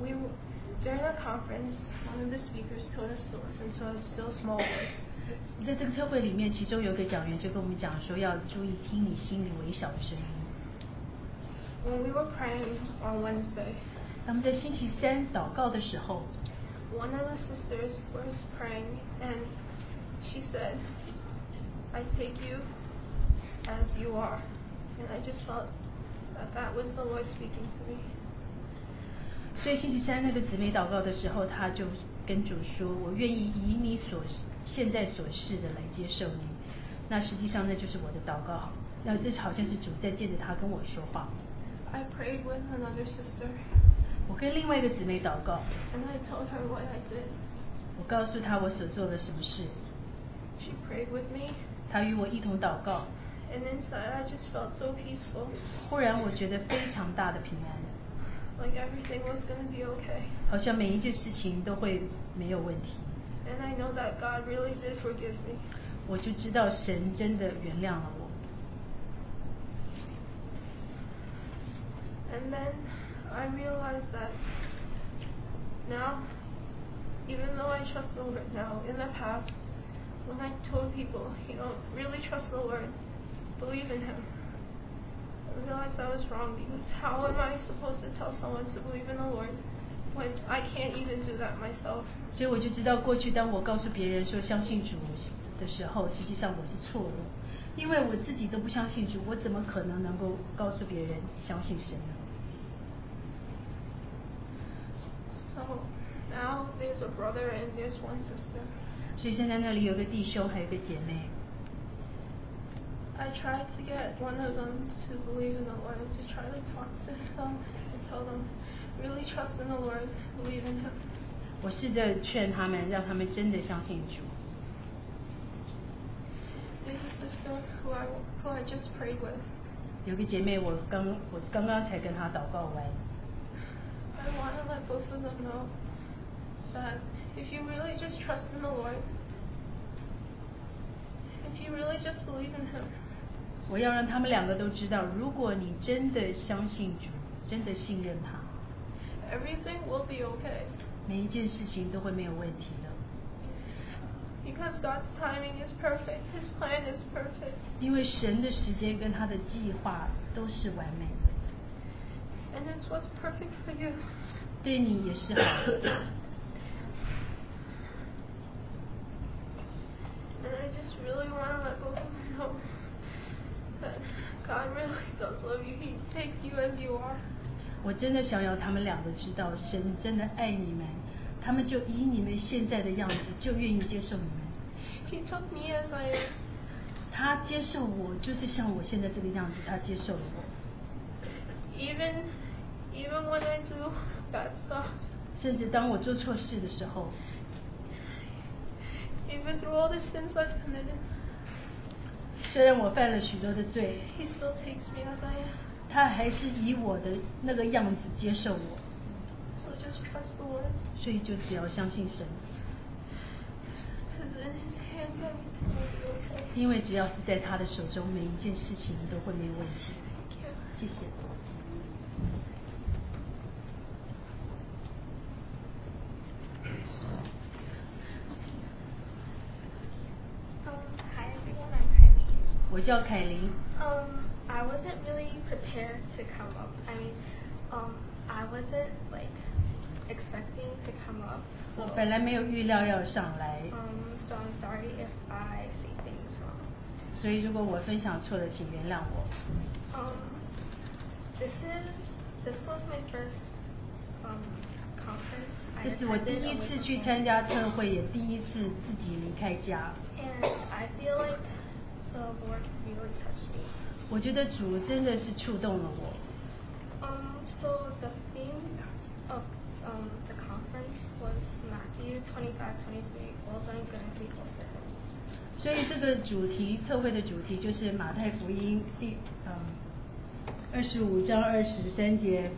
Speaker 11: We w- during the conference, one of the speakers told us to listen to a still small voice.
Speaker 4: 在这个特会里面，其中有一个讲员就跟我们讲说，要注意听你心里微小的声音。
Speaker 11: When we were praying on Wednesday,
Speaker 4: 那么在星期三祷告的时候，
Speaker 11: one of the sisters was praying and she said, I take you as you are. And I just felt that that was the Lord speaking to me.
Speaker 4: 所以星期三那个姊妹祷告的时候，她就跟主说：“我愿意以你所现在所示的来接受你。”那实际上那就是我的祷告。那这好像是主在借着她跟我说话。
Speaker 11: I prayed with another sister
Speaker 4: 我跟另外一个姊妹祷告
Speaker 11: ，and I told her what I did.
Speaker 4: 我告诉她我所做的什么事
Speaker 11: ，She prayed with me
Speaker 4: 她与我一同祷告。
Speaker 11: and inside I just felt so peaceful,
Speaker 4: 忽然我觉得非常大的平安，
Speaker 11: like everything was going to be okay.
Speaker 4: 好像每一件事情都会没有问题。
Speaker 11: And I know that God really did forgive me.
Speaker 4: 我就知道神真的原谅了我。
Speaker 11: And then I realized that now, even though I trust the Lord now, in the past, when I told people, you know, really trust the Lord, believe in Him, I realized I was wrong because how am I supposed to tell someone to believe in the Lord when I can't even do that myself?
Speaker 4: 所以我就知道，过去当我告诉别人说相信主， 的时候，实际上我是错的，因为我自己都不相信主，我怎么可能能够告诉别人相信神呢？
Speaker 10: So now there's a brother and there's one sister.
Speaker 4: 所以现在那里有个弟兄，还有个姐妹。
Speaker 10: I tried to get one of them to believe in the Lord, to try to talk to them and tell them, really trust in the Lord, believe in Him.
Speaker 4: 我试着劝他们，让他们真的相信主。
Speaker 10: There's a sister who I who I just prayed with.
Speaker 4: 有个姐妹，我刚我刚刚才跟她祷告完。
Speaker 10: I want to let both of them know that if you really just trust in the Lord, if you really just believe in Him,
Speaker 4: 我要让他们两个都知道，如果你真的相信主，真的信任他，
Speaker 10: everything will be okay.
Speaker 4: 每一件事情都会没有问题的。
Speaker 10: Because God's timing is perfect, His plan is perfect.
Speaker 4: 因为神的时间跟他的计划都是完美的，
Speaker 10: And it's what's perfect for you.
Speaker 4: 对你也是好的。
Speaker 10: And I just really want to let both of them know God really does love you. He takes you as you are.
Speaker 4: 我真的想要他们两个知道，神真的爱你们，他们就以你们现在的样子，就愿意接受你们。
Speaker 10: He took me as I am.
Speaker 4: 他接受我，就是像我现在这个样子，他接受了我。
Speaker 10: Even, even when I do bad stuff,
Speaker 4: 甚至当我做错事的时候
Speaker 10: ，even through all the sins I've committed,
Speaker 4: 虽然我犯了许多的罪，他还是以我的那个样子接受我，所以就只要相信神。因为只要是在他的手中，每一件事情都会没有问题。谢谢。我叫凯琳，
Speaker 13: Um, I wasn't really prepared to come up. I mean, um, I wasn't like expecting to come up.
Speaker 4: 我
Speaker 13: So,
Speaker 4: 本来没有预料要上来，
Speaker 13: um, so I'm sorry if I say things wrong.
Speaker 4: 所以如果我分享错了，请原谅我。
Speaker 13: Um, this is this was my first um conference. I
Speaker 4: 这是我第
Speaker 13: attended
Speaker 4: 一
Speaker 13: away
Speaker 4: 次
Speaker 13: from
Speaker 4: 去
Speaker 13: home.
Speaker 4: 参加特会，也第一次自己离开家。
Speaker 13: And I feel like the Lord really touched me.
Speaker 4: 我觉得主真的是触动了我。
Speaker 13: Um, so the theme of um, the conference was Matthew 25, 23, well done, good and faithful servant.
Speaker 4: 所以这个主题特会的主题就是马太福音第嗯二十五章二十三节，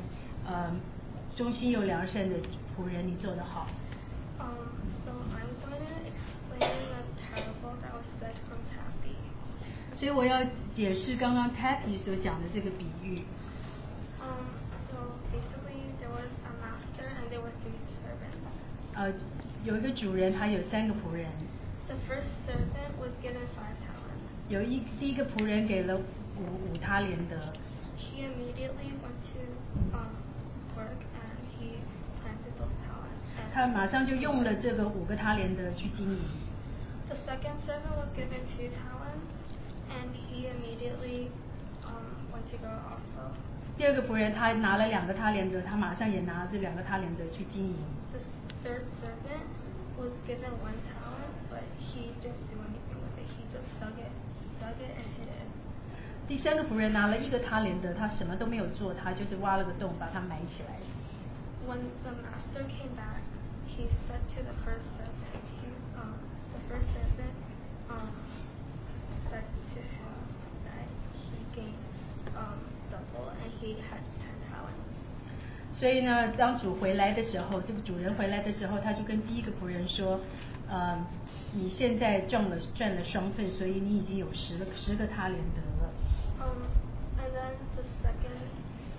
Speaker 4: 嗯，中心有良善的仆人，你做得好。
Speaker 13: Um, so I'm going to explain
Speaker 4: 所以我要解释刚刚 Tappy 所讲的这个比喻。
Speaker 13: Um, so basically there was a master and there were three servants.
Speaker 4: 呃，有一个主人，他有三个仆人，
Speaker 13: The first servant was given five talents.
Speaker 4: 有一第一个仆人给了五五他连德，
Speaker 13: He immediately went to um, work and he planted those talents. And
Speaker 4: 他马上就用了这个五个他连德去经营。
Speaker 13: The second servant was given two talents, and he immediately um, went to go also.
Speaker 4: 第二个仆人他拿了两个他连德，他马上也拿这两个他连德去经营。
Speaker 13: The third servant was given one talent, but he didn't do anything with it. He just dug it, dug it and hid it.
Speaker 4: 第三个仆人拿了一个他连德，他什么都没有做，他就是挖了个洞把它埋起来。
Speaker 13: When the master came back, he said to the first servant, he, um, the first servant um, Double.
Speaker 4: 所以呢，当主回来的时候，这个主人回来的时候，他就跟第一个仆人说：“呃，你现在赚了赚了双份，所以你已经有十个十个他连得了。
Speaker 13: Um, and then the second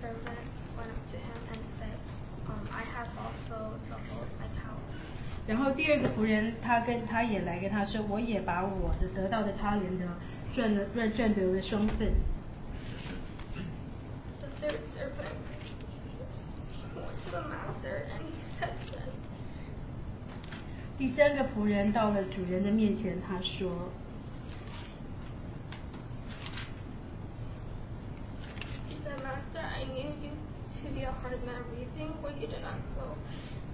Speaker 13: servant went up to him and said, um, I have also doubled my talent. ”
Speaker 4: 然后第二个仆人他跟他也来跟他说：“我也把我的得到的他连得赚了赚赚得了双份。
Speaker 13: The third servant went to the master and he said that
Speaker 4: 第三个仆人到了主人的面前，他说
Speaker 13: Master, I knew you to be a hard man, reaping where you did not sow,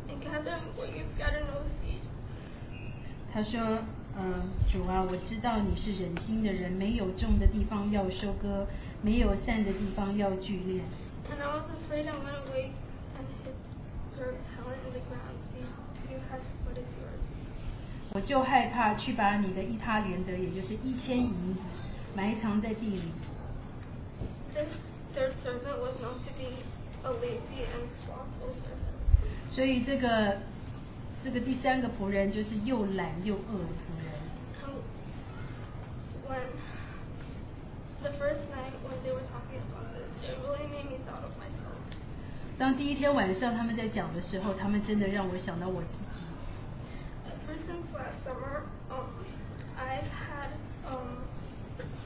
Speaker 13: and gathering where you scattered no seed.
Speaker 4: 他说，嗯，主啊，我知道你是忍心的人，没有种的地方要收割，没有散的地方要聚敛。
Speaker 13: And I was afraid I went away and hid your talent in the ground. You have what is yours.
Speaker 4: 我就害怕去把你的一他连得，也就是一千银子埋藏在地里。
Speaker 13: This third servant was known to be a lazy and slothful servant.
Speaker 4: 所以这个这个第三个仆人就是又懒又饿的仆人。
Speaker 13: When the first night when they were talking about this, it really made me thought of myself.
Speaker 4: 当第一天晚上他们在讲的时候，他们真的让我想到我自己。
Speaker 13: Ever since last summer, um, I've had um,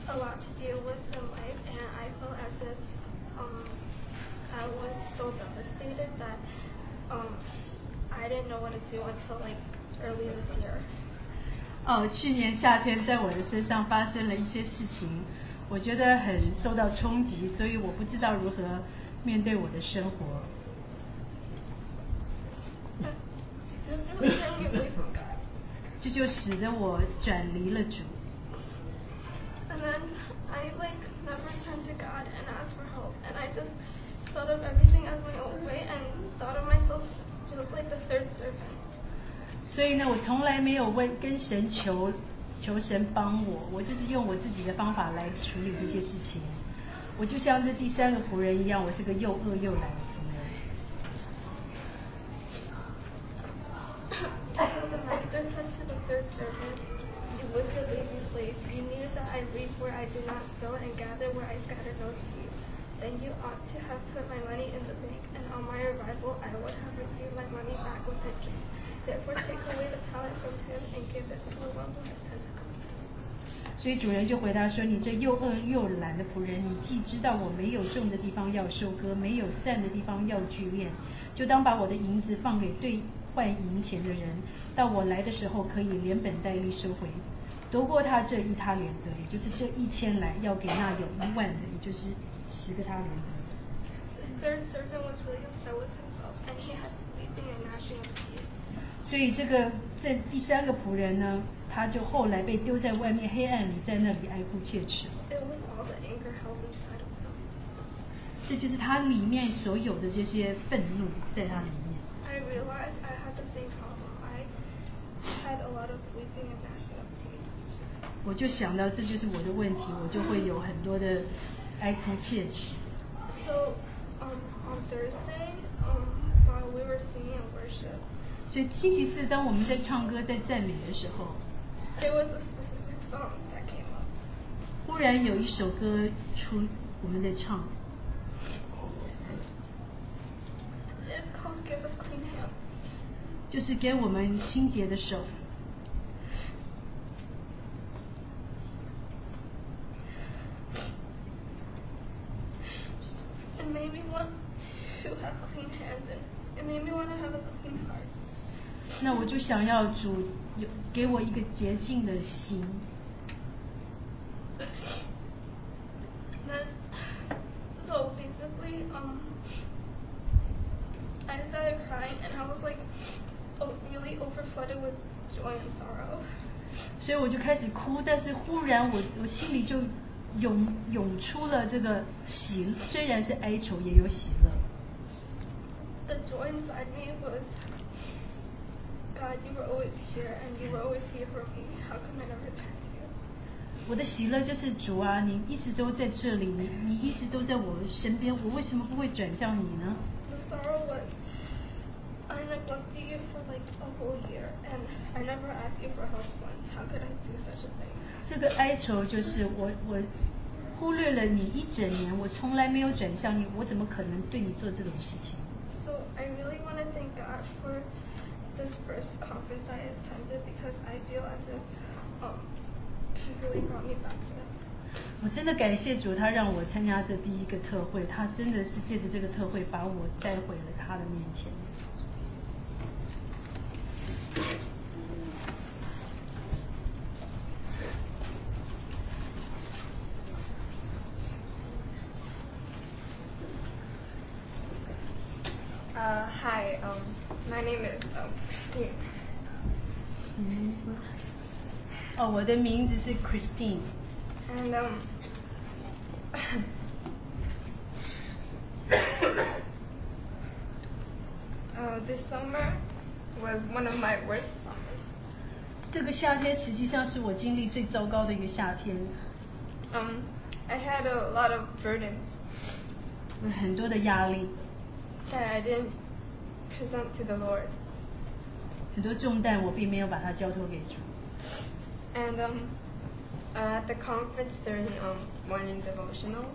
Speaker 13: a lot to deal with in life, and I felt as if um, I was so devastated that um, I didn't know what to do until like early this year.
Speaker 4: 哦，去年夏天在我的身上发生了一些事情， 我觉得很受到冲击，所以我不知道如何面对我的生活。这就使得我转离了主。
Speaker 13: And then I like never turned to God and asked for help, and I just thought of everything as my own way and thought of myself just like the third servant.
Speaker 4: 所以呢，我从来没有问跟神求求神帮我，我就是用我自己的方法来处理这些事情。我就像这第三个仆人一样，我是个又饿又懒的仆人。
Speaker 13: So the master said to the third servant, You wicked lazy slave, you knew that I reap where I do not sow and gather where I scatter no seed. Then you ought to have put my money in the bank, and on my arrival I would have received my money back with interest. Therefore take away the talent from him and give it to the one who has ten talents.
Speaker 4: 所以主人就回答说：“你这又饿又懒的仆人，你既知道我没有种的地方要收割，没有散的地方要聚敛，就当把我的银子放给兑换银钱的人，到我来的时候可以连本带利收回。夺过他这一他连德，也就是这一千来，要给那有一万的，也就是十个他连德。
Speaker 13: The third servant was really with himself, and he had weeping and gnashing of teeth.
Speaker 4: 所以这个这第三个仆人呢，他就后来被丢在外面黑暗里，在那里哀哭切齿。这就是他里面所有的这些愤怒在他里面。
Speaker 13: I realized I had the same problem. I had a lot of weeping and gnashing of teeth.
Speaker 4: 我就想到这就是我的问题，我就会有很多的哀哭切齿。
Speaker 13: So um, on Thursday, um, while we were singing worship,
Speaker 4: 所以星期四当我们在唱歌在赞美的时候，忽然有一首歌出，我们在唱，就是给我们清洁的手。那我就想要主有给我一个洁净的心。
Speaker 13: Then, so basically, um, I started crying and I was like, oh, really overflooded with joy and sorrow.
Speaker 4: 所以我就开始哭，但是忽然我我心里就涌涌出了这个喜，虽然是哀愁，也有喜乐。
Speaker 13: The joy inside me was, God, you were always here and you were always here for me. How come I never turned to you?
Speaker 4: 我的喜乐就是主啊，你一直都在这里，你你一直都在我身边，我为什么不会转向你呢？
Speaker 13: The sorrow was, I neglected you for like a whole year and I never asked you for help once. How could I do such a thing?
Speaker 4: 这个哀愁就是我我忽略了你一整年，我从来没有转向你，我怎么可能对你做这种事情？
Speaker 13: So I really want to thank God for this first conference I attended because I feel as if um, He really brought me back to Him.
Speaker 4: 我真的感谢主，他让我参加这第一个特会，他真的是借着这个特会把我带回了他的面前。
Speaker 14: Hi, um, my name is um, Christine.
Speaker 4: 嗯，哦，我的名字是 Christine。
Speaker 14: And um, uh, this summer was one of my worst summers.
Speaker 4: 这个夏天实际上是我经历最糟糕的一个夏天，
Speaker 14: Um, I had a lot of burdens
Speaker 4: 有很多的压力，
Speaker 14: that I didn't present to the Lord.
Speaker 4: 很多重担我并没有把它交托给主。
Speaker 14: And um, uh, at the conference during um, morning devotional,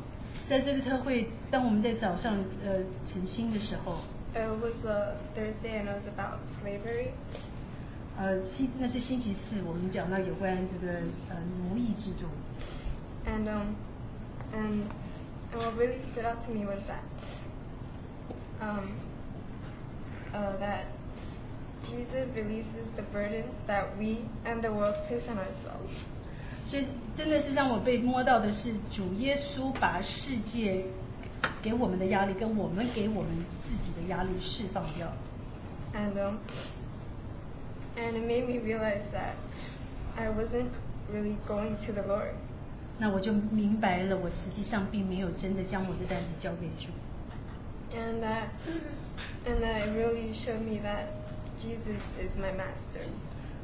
Speaker 4: 在这个特会，当我们在早上呃晨星的时候，
Speaker 14: it was a Thursday and it was about slavery.
Speaker 4: 呃星那是星期四，我们讲到有关这个呃奴役制度。
Speaker 14: And um, and and what really stood out to me was that um, uh, that Jesus releases the burdens that we and the world place on ourselves.
Speaker 4: 所以真的是让我被摸到的是，主耶稣把世界给我们的压力跟我们给我们自己的压力释放掉。
Speaker 14: And um, and it made me realize that I wasn't really going to the Lord.
Speaker 4: 那我就明白了，我实际上并没有真的将我的担子交给主。
Speaker 14: And that and that it really showed me that Jesus is my master.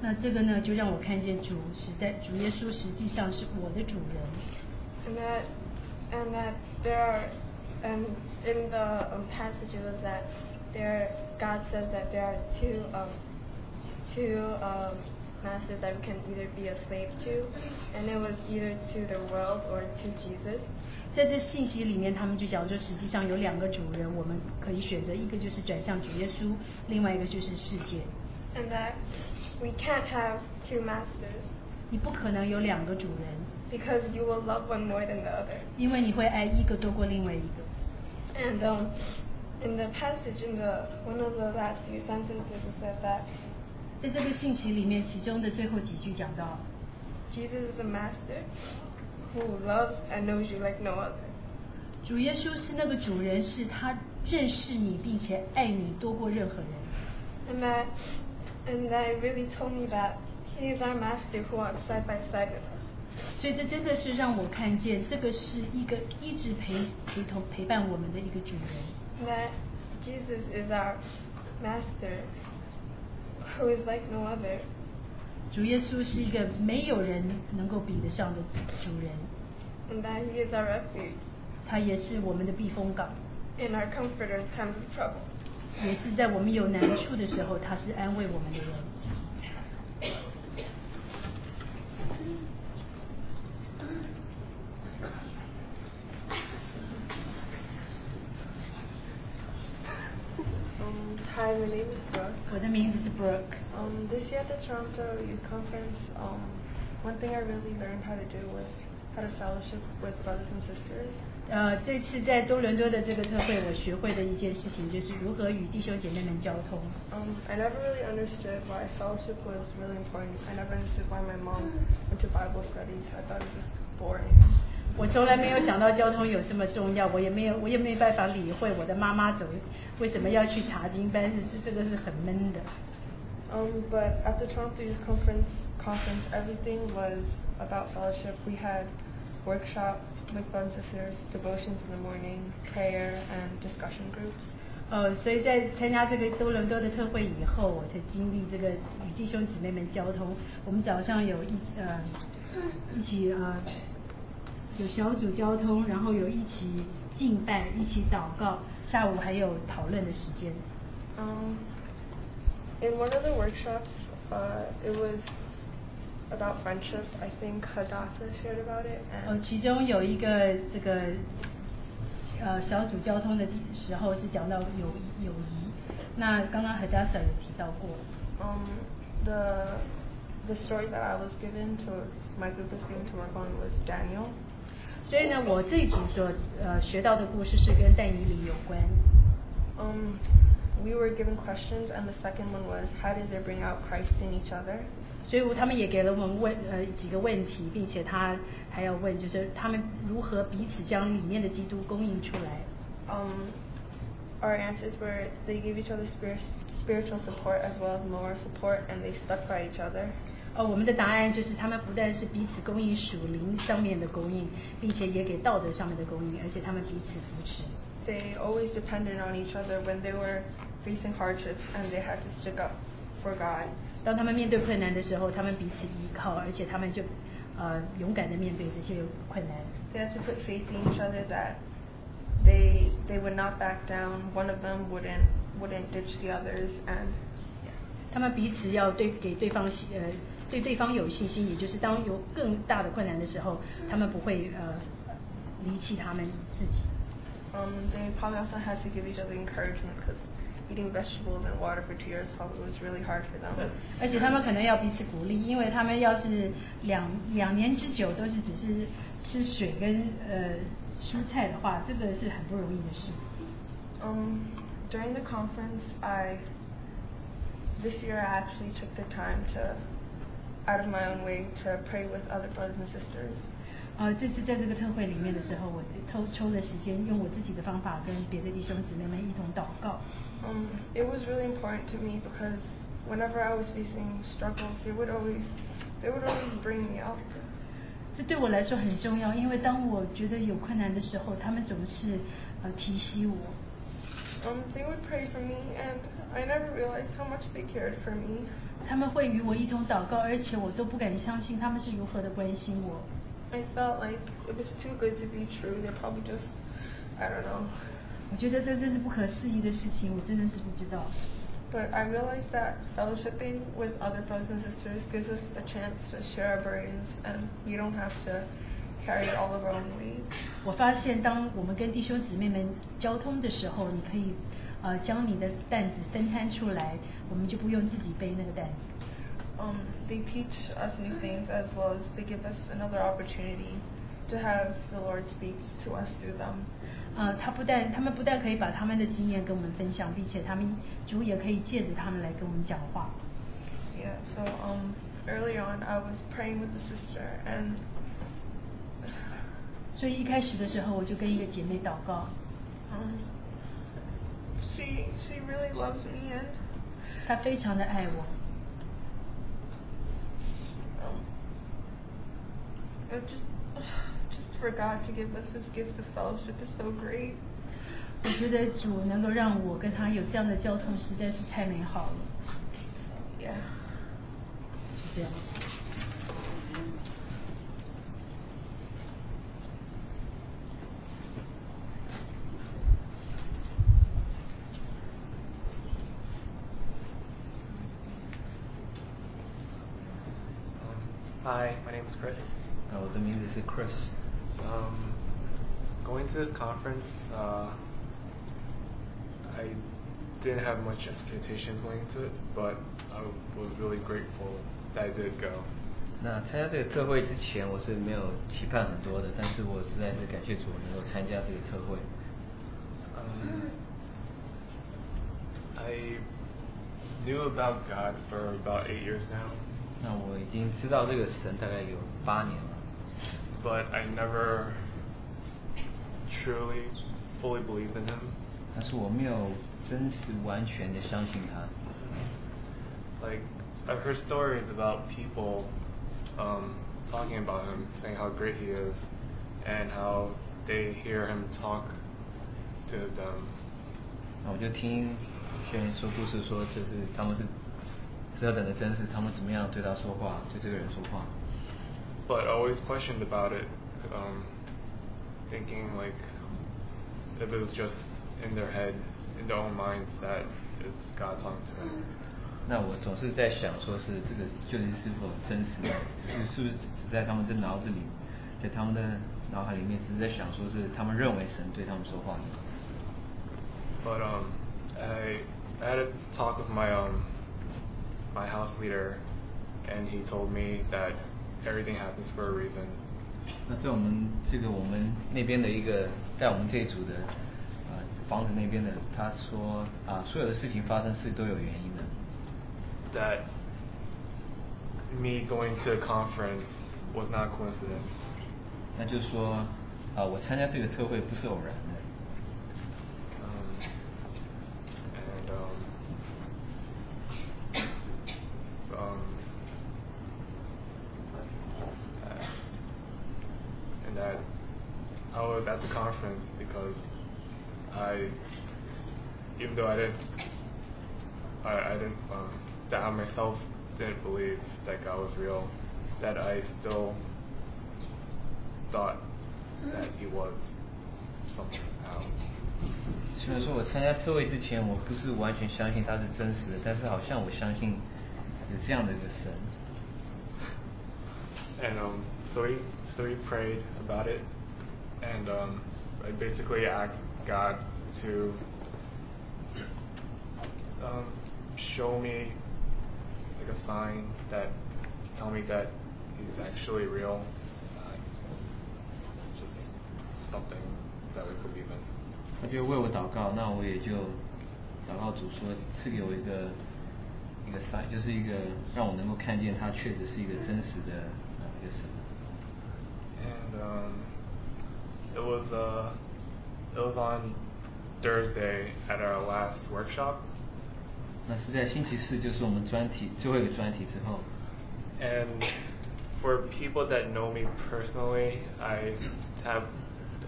Speaker 4: 那这个呢，就让我看见主实在，主耶稣实际上是我的主人。
Speaker 14: And that and that there are and in the um, passage it was that there God says that there are two um, two um, masters that we can either be a slave to, and it was either to the world or to Jesus.
Speaker 4: 在这信息里面，他们就讲说，实际上有两个主人，我们可以选择，一个就是转向主耶稣，另外一个就是世界。
Speaker 14: And that we can't have two masters
Speaker 4: 你不可能有两个主人
Speaker 14: ，because you will love one more than the other.
Speaker 4: 因为你会爱一个多过另外一个。
Speaker 14: And um, in the passage, in the one of the last few sentences, it said that
Speaker 4: 在这个信息里面，其中的最后几句讲到
Speaker 14: ，Jesus is the master who loves and knows you like no other.
Speaker 4: 主耶稣是那个主人，是他认识你，并且爱你多过任何人。
Speaker 14: And that, and that it really told me that He is our master who walks side by side with us.
Speaker 4: 所以这真的是让我看见，这个是一个一直陪陪同陪伴我们的一个主人。
Speaker 14: And that Jesus is our master who is like no other.
Speaker 4: 主耶稣是一个没有人能够比得上的主人，
Speaker 14: And that He is our refuge
Speaker 4: 他也是我们的避风港，
Speaker 14: and our comforter in times of trouble.
Speaker 4: 也是在我们有难处的时候，他是安慰我们的人。
Speaker 10: Um, hi, my name is Brooke.
Speaker 4: 我的名字是 Brooke。
Speaker 10: Um, this year at the Toronto Youth Conference, um, one thing I really learned how to do was how to fellowship with brothers and sisters.
Speaker 4: 呃，这次在多伦多的这个特会，我学会的一件事情就是如何与弟兄姐妹们交通。
Speaker 10: Um, I never really understood why fellowship was really important. I never understood why my mom went to Bible studies. I thought it was boring.
Speaker 4: 我从来没有想到交通有这么重要，我也没有，我也没办法理会我的妈妈怎么为什么要去查经班，是这个是很闷的。
Speaker 10: Um, but at the Toronto Youth Conference, conference, everything was about fellowship. We had workshops with brothers and sisters, devotions in the morning, prayer, and discussion groups.
Speaker 4: 呃，所以在参加这个多伦多的特会以后，我才经历这个与弟兄姊妹们交通。我们早上有一呃一起呃有小组交通，然后有一起敬拜，一起祷告，下午还有讨论的时间。
Speaker 10: Um, in one of the workshops, uh, it was about friendship. I think Hadassah shared about it.
Speaker 4: 呃，
Speaker 10: And
Speaker 4: 其中有一个这个呃小组交通的地时候是讲到友友谊，那刚刚 Hadassah 有提到过。
Speaker 10: um, the the story that I was given to my group was given to work on was Daniel.
Speaker 4: 所以呢，我这一组所呃学到的故事是跟但以理有关。
Speaker 10: Um, we were given questions, and the second one was how did they bring out Christ in each other?
Speaker 4: 所以他们也给了我们问呃几个问题，并且他还要问，就是他们如何彼此将里面的基督供应出来。
Speaker 10: Um, our answers were they gave each other spirit, spiritual support as well as moral support, and they stuck by each other.
Speaker 4: 哦，我们的答案就是他们不但是彼此供应属灵上面的供应，并且也给道德上面的供应，而且他们彼此扶持。
Speaker 10: They always depended on each other when they were facing hardships and they had to stick up for God.
Speaker 4: 当他们面对困难的时候，他们彼此依靠，而且他们就呃勇敢的面对这些困难。
Speaker 10: They had to put faith in each other that they they would not back down. One of them wouldn't wouldn't ditch the others, and
Speaker 4: 他们彼此要对给对方信呃对对方有信心，也就是当有更大的困难的时候，他们不会呃离弃他们自己。
Speaker 10: um, they probably also had to give each other encouragement because eating vegetables and water for two years probably was really hard for them.
Speaker 4: 而且他们可能要彼此鼓励，因为他们要是两两年之久都是只是吃水跟呃蔬菜的话，这个是很不容易的事。
Speaker 10: Um, during the conference, I this year I actually took the time to, out of my own way, to pray with other brothers and sisters.
Speaker 4: 呃，这次在这个特会里面的时候，我抽抽了时间，用我自己的方法跟别的弟兄姊妹们一同祷告。
Speaker 10: Um, it was really important to me because whenever I was facing struggles, they would always they would always bring me up.
Speaker 4: 这对我来说很重要，因为当我觉得有困难的时候，他们总是呃提醒我。
Speaker 10: Um, they would pray for me, and I never realized how much they cared for me.
Speaker 4: 他们会与我一同祷告，而且我都不敢相信他们是如何的关心我。
Speaker 10: I felt like it was too good to be true. They probably just, I don't know.
Speaker 4: 我觉得这真是不可思议的事情，我真的是不知道。
Speaker 10: But I realized that fellowshipping with other brothers and sisters gives us a chance to share our burdens, and we don't have to carry all of our own weight.
Speaker 4: 我发现，当我们跟弟兄姊妹们交通的时候，你可以呃将你的担子分摊出来，我们就不用自己背那个担子。
Speaker 10: Um, they teach us new things as well as they give us another opportunity to have the Lord speak to us through them.
Speaker 4: 呃，他不但他们不但可以把他们的经验跟我们分享，并且他们主也可以借着他们来跟我们讲话。
Speaker 10: Yeah, so um, early on I was praying with the sister, and
Speaker 4: 所以一开始的时候，我就跟一个姐妹祷告
Speaker 10: ，um, she she really loves me, and
Speaker 4: 她非常的爱我。
Speaker 10: um, it just for God to give us this gift of fellowship is so great.
Speaker 4: 我觉得主能够让我跟她有这样的交通，实在是太美好了。
Speaker 10: Yeah.
Speaker 4: 是这样。
Speaker 7: Hi, my name is Chris.
Speaker 9: 啊，我的名字是 Chris。
Speaker 7: Um, going to this conference, uh, I didn't have much expectations going into it, but I was really grateful that I did go.
Speaker 9: 那参加这个特会之前，我是没有期盼很多的，但是我实在是感谢主能够参加这个特会。
Speaker 7: Um, I knew about God for about eight years now,
Speaker 9: 那我已经知道这个神大概有八年了，
Speaker 7: but I never truly, fully believed in Him.
Speaker 9: 但是我没有真实完全的相信他。
Speaker 7: Like I've heard stories about people um, talking about him, saying how great he is, and how they hear him talk to them.
Speaker 9: 那我就听有些人说故事说，这是他们是何等的真实，他们怎么样对他说话，对这个人说话。
Speaker 7: But I always questioned about it, um, thinking like if it was just in their head, in their own minds, that it's God talking to them.
Speaker 9: 那我总是在想，说是这个究竟是否真实的，只是是不是只在他们的脑子里，在他们的脑海里面，只是在想，说是他们认为神对他们说话。
Speaker 7: But um, I, I had a talk with my um, my house leader, and he told me that everything happens for a reason.
Speaker 9: 那在我们这个我们那边的一个，在我们这一组的呃房子那边的，他说啊，所有的事情发生是都有原因的。
Speaker 7: That me going to a conference was not a coincidence.
Speaker 9: 那就是说啊，我参加这个特会不是偶然
Speaker 7: that I was at the conference because I, even though I didn't, I, I didn't, um, that I myself didn't believe that God was real, that I still thought that He was somehow.
Speaker 9: 虽然说我参加特会之前，我不是完全相信他是真实的，但是好像我相信有这样的一个神。
Speaker 7: And um, so we so we prayed about it, and um, I basically asked God to um, show me like a sign that tell me that He's actually real, uh, just something that we believe in.
Speaker 9: 他就为我祷告，那我也就祷告主说赐给我一个一个 sign，就是一个让我能够看见他确实是一个真实的呃一个神。
Speaker 7: And um, it was uh, it was on Thursday at our last workshop.
Speaker 9: 那是在星期四，就是我们专题最后一个专题之后。
Speaker 7: And for people that know me personally, I have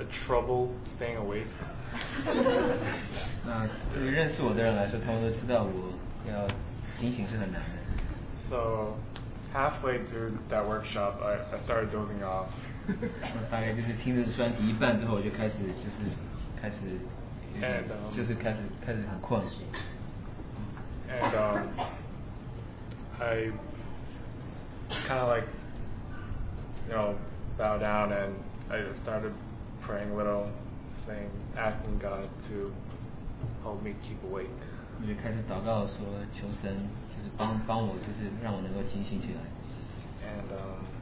Speaker 7: a trouble staying awake.
Speaker 9: 那对于认识我的人来说，他们都知道我要警醒是很难的。
Speaker 7: So halfway through that workshop, I, I started dozing off.
Speaker 9: 那大概就是听着专题一半之后，我就开始就是开始
Speaker 7: And, um,
Speaker 9: 就是开始开始很困。
Speaker 7: and um, I kind of like, you know, bow down and I started praying a little, saying, asking God to help me keep awake.
Speaker 9: 我就开始祷告说，求神就是帮帮我，就是让我能够警醒起来。
Speaker 7: And um, like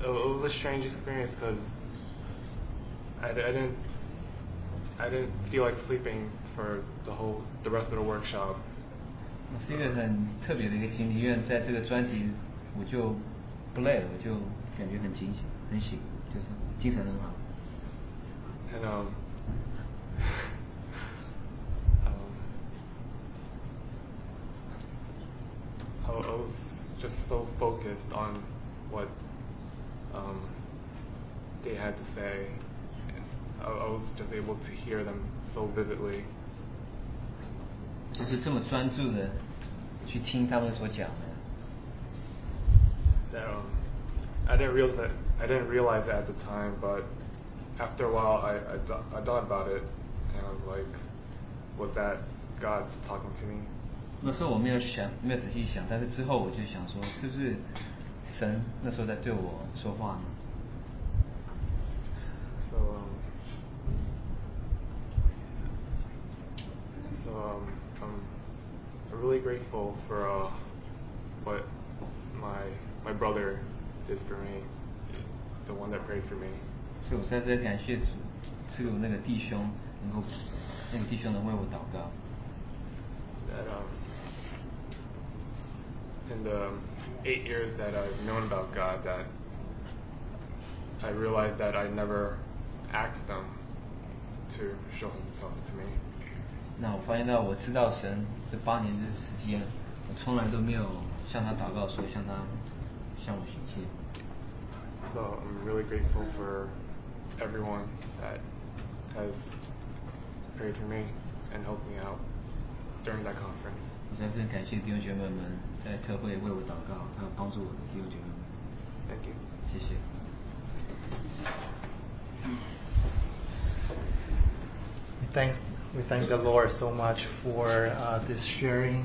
Speaker 7: it, it was a strange experience because I, I didn't I didn't feel like sleeping for the whole the rest of the workshop.
Speaker 9: 是一个很特别的一个经历，因为在这个专题我就不累了，我就感觉很清醒、很醒，就是精神很好。
Speaker 7: And um, um, I, I was just so focused on what um, they had to say. And I, I was just able to hear them so vividly.
Speaker 9: 就是这么专注的去听他们所讲的。
Speaker 7: That um, I didn't realize that I didn't realize it at the time, but after a while, I, I, th- I thought about it, and I was like, was that God talking to me?
Speaker 9: 那时候我没有想，没有仔细想，但是之后我就想说，是不是 神那时候在对我说话呢？
Speaker 7: So um, so um, I'm really grateful for uh, what my my brother did for me, the one that prayed for me.
Speaker 9: 所以我在这里感谢主，赐给我那个弟兄能够，那个弟兄能为我祷告。
Speaker 7: That um, in the eight years that I've known about God, that I realized that I never asked them to show Himself to me.
Speaker 9: 那我发现到我知道神这八年的时间，我从来都没有向他祷告说向他向我显现。
Speaker 7: So I'm really grateful for everyone that has prayed for me and helped me out during that conference.
Speaker 9: 我实在是很感谢弟兄姐妹们在特会为我祷告，还有帮助我的弟兄姐妹们。
Speaker 7: Thank you.
Speaker 9: 谢谢。
Speaker 2: We thank we thank the Lord so much for uh, this sharing.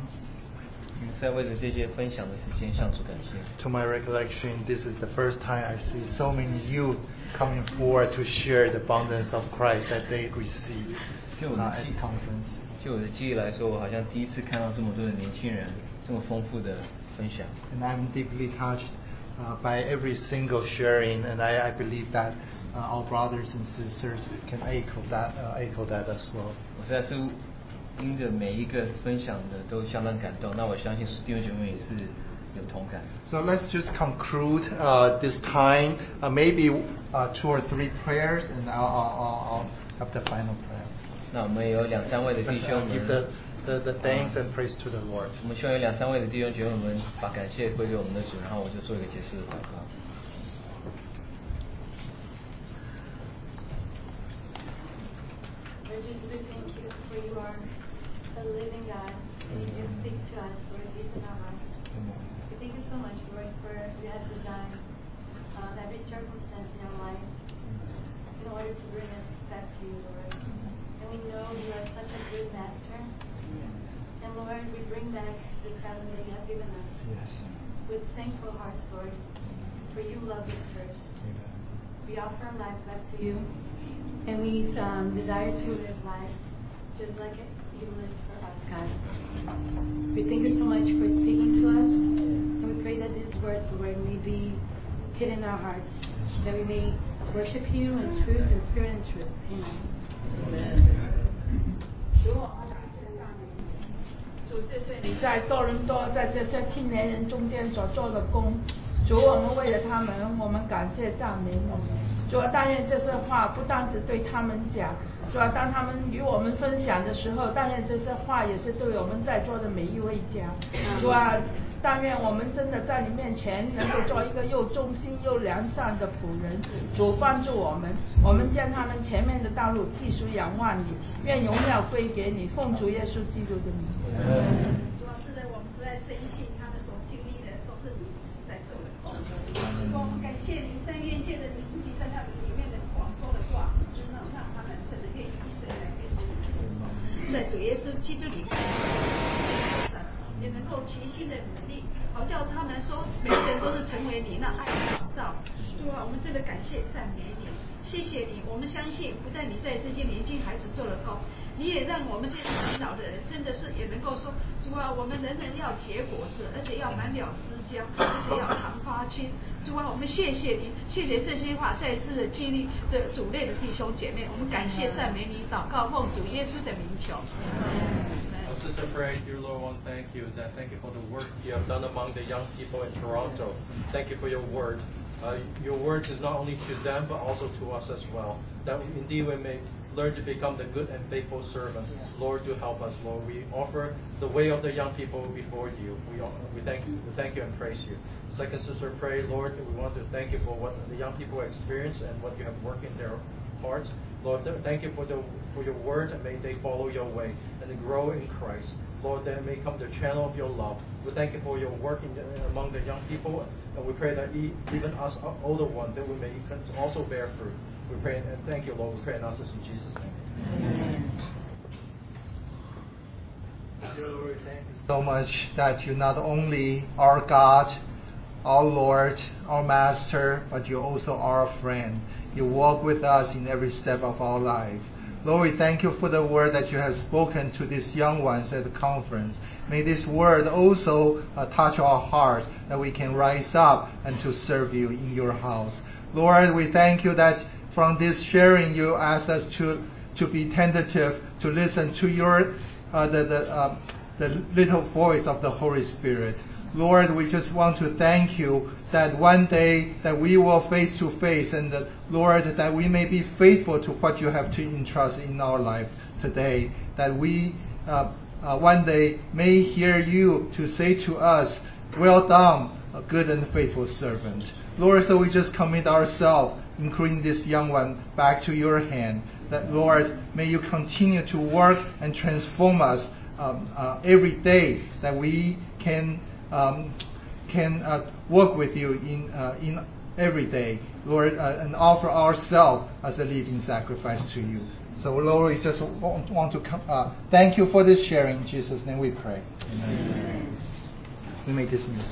Speaker 9: 我们在为了这些分享的时间向主感谢。
Speaker 2: To my recollection, this is the first time I see so many youth coming forward to share the abundance of Christ that they receive
Speaker 9: 就我
Speaker 2: uh,
Speaker 9: 的
Speaker 2: at
Speaker 9: 记
Speaker 2: conference.
Speaker 9: 就我的记忆来说，我好像第一次看到这么多的年轻人这么丰富的分享。
Speaker 2: And I'm deeply touched uh, by every single sharing, and I, I believe that uh, our brothers and sisters can echo that, uh, echo that as well.
Speaker 9: 我实在是因着每一个分享的都相当感动，那我相信弟兄姐妹也是有同感。
Speaker 2: So let's just conclude uh, this time, uh, maybe uh, two or three prayers, and I'll, I'll, I'll- I'll have the final prayer.
Speaker 9: 那我们有两三位的弟
Speaker 2: Let's
Speaker 9: 兄
Speaker 2: uh, give
Speaker 9: 们
Speaker 2: the,，the, the thanks and praise to the Lord.
Speaker 9: 我们希望有两三位的弟兄姐妹们把感谢归给我们的主，然后我就做一个结束的祷告。
Speaker 15: Lord Jesus, we thank you for you are the living God. And you do speak to us, Lord, deep in our hearts. We thank you so much, Lord, for you have designed um, every circumstance in our life in order to bring us back to you, Lord. We know you are such a good master. And Lord, we bring back the talent that you have given us
Speaker 2: Yes.
Speaker 15: with thankful hearts, Lord, for you love us first. We offer our lives back to you, and we um, desire to live lives just like it, you lived for us, God. We thank you so much for speaking to us, and we pray that these words, Lord, may be hidden in our hearts, that we may worship you in truth and spirit and truth. Amen.
Speaker 16: 主我们感谢谢谢你在多伦多在这些青年人中间所做的工，主我们为了他们，我们感谢赞美你。主，但愿这些话不单只对他们讲，主，当他们与我们分享的时候，但愿这些话也是对我们在座的每一位讲。主啊，但愿我们真的在你面前能够做一个又忠心又良善的仆人。主帮助我们，我们将他们前面的道路继续仰望你，愿荣耀归给你，奉主耶稣基督的名。
Speaker 17: 主要是呢，我们实在深信他们所经历的都是你在做的工。我们感谢您，但愿借着你自己在他们里面的广说的话，真的让他们真的愿意一生来跟随你。在主耶稣基督里，也能够齐心的努力，好叫他们说每个人都是成为你那爱的创造。主啊，我们真的感谢赞美你，谢谢你。我们相信，不但你在这些年轻孩子做了工，你也让我们这些年老的人真的是也能够说，主啊，我们人人要结果子，而且要满了枝浆，而且要常发青。主啊，我们谢谢你，谢谢这些话再次的激励这主内的弟兄姐妹，我们感谢赞美你，祷告奉主耶稣的名求。
Speaker 18: Sister prayed, Dear Lord, to thank you. That thank you for the work you have done among the young people in Toronto. Thank you for your word. Uh, your word is not only to them, but also to us as well. That indeed we may learn to become the good and faithful servant. Lord, to help us, Lord. We offer the way of the young people before you. We, we, thank, you, we thank you and praise you. Second sister, pray, Lord, we want to thank you for what the young people experience and what you have worked in their hearts. Lord, thank you for, the, for your word and may they follow your way and grow in Christ. Lord, that may come the channel of your love. We thank you for your work in the, among the young people, and we pray that e- even us older ones, that we may also bear fruit. We pray and thank you, Lord. We pray and ask this in Jesus' name.
Speaker 2: Dear Lord, thank you so much that you not only are God, our Lord, our Master, but you also are a friend. You walk with us in every step of our life. Lord, we thank you for the word that you have spoken to these young ones at the conference. May this word also uh, touch our hearts that we can rise up and to serve you in your house. Lord, we thank you that from this sharing you asked us to, to be tentative, to listen to your uh, the, the, uh, the little voice of the Holy Spirit. Lord, we just want to thank you that one day that we will face to face and that, Lord, that we may be faithful to what you have to entrust in our life today. That we uh, uh, one day may hear you to say to us, well done, a good and faithful servant. Lord, so we just commit ourselves, including this young one, back to your hand. That Lord, may you continue to work and transform us um, uh, every day. That we can um, can uh, work with you in uh, in every day, Lord, uh, and offer ourselves as a living sacrifice to you. So, Lord, we just want, to come, uh, thank you for this sharing. In Jesus' name we pray. Amen. We may dismiss.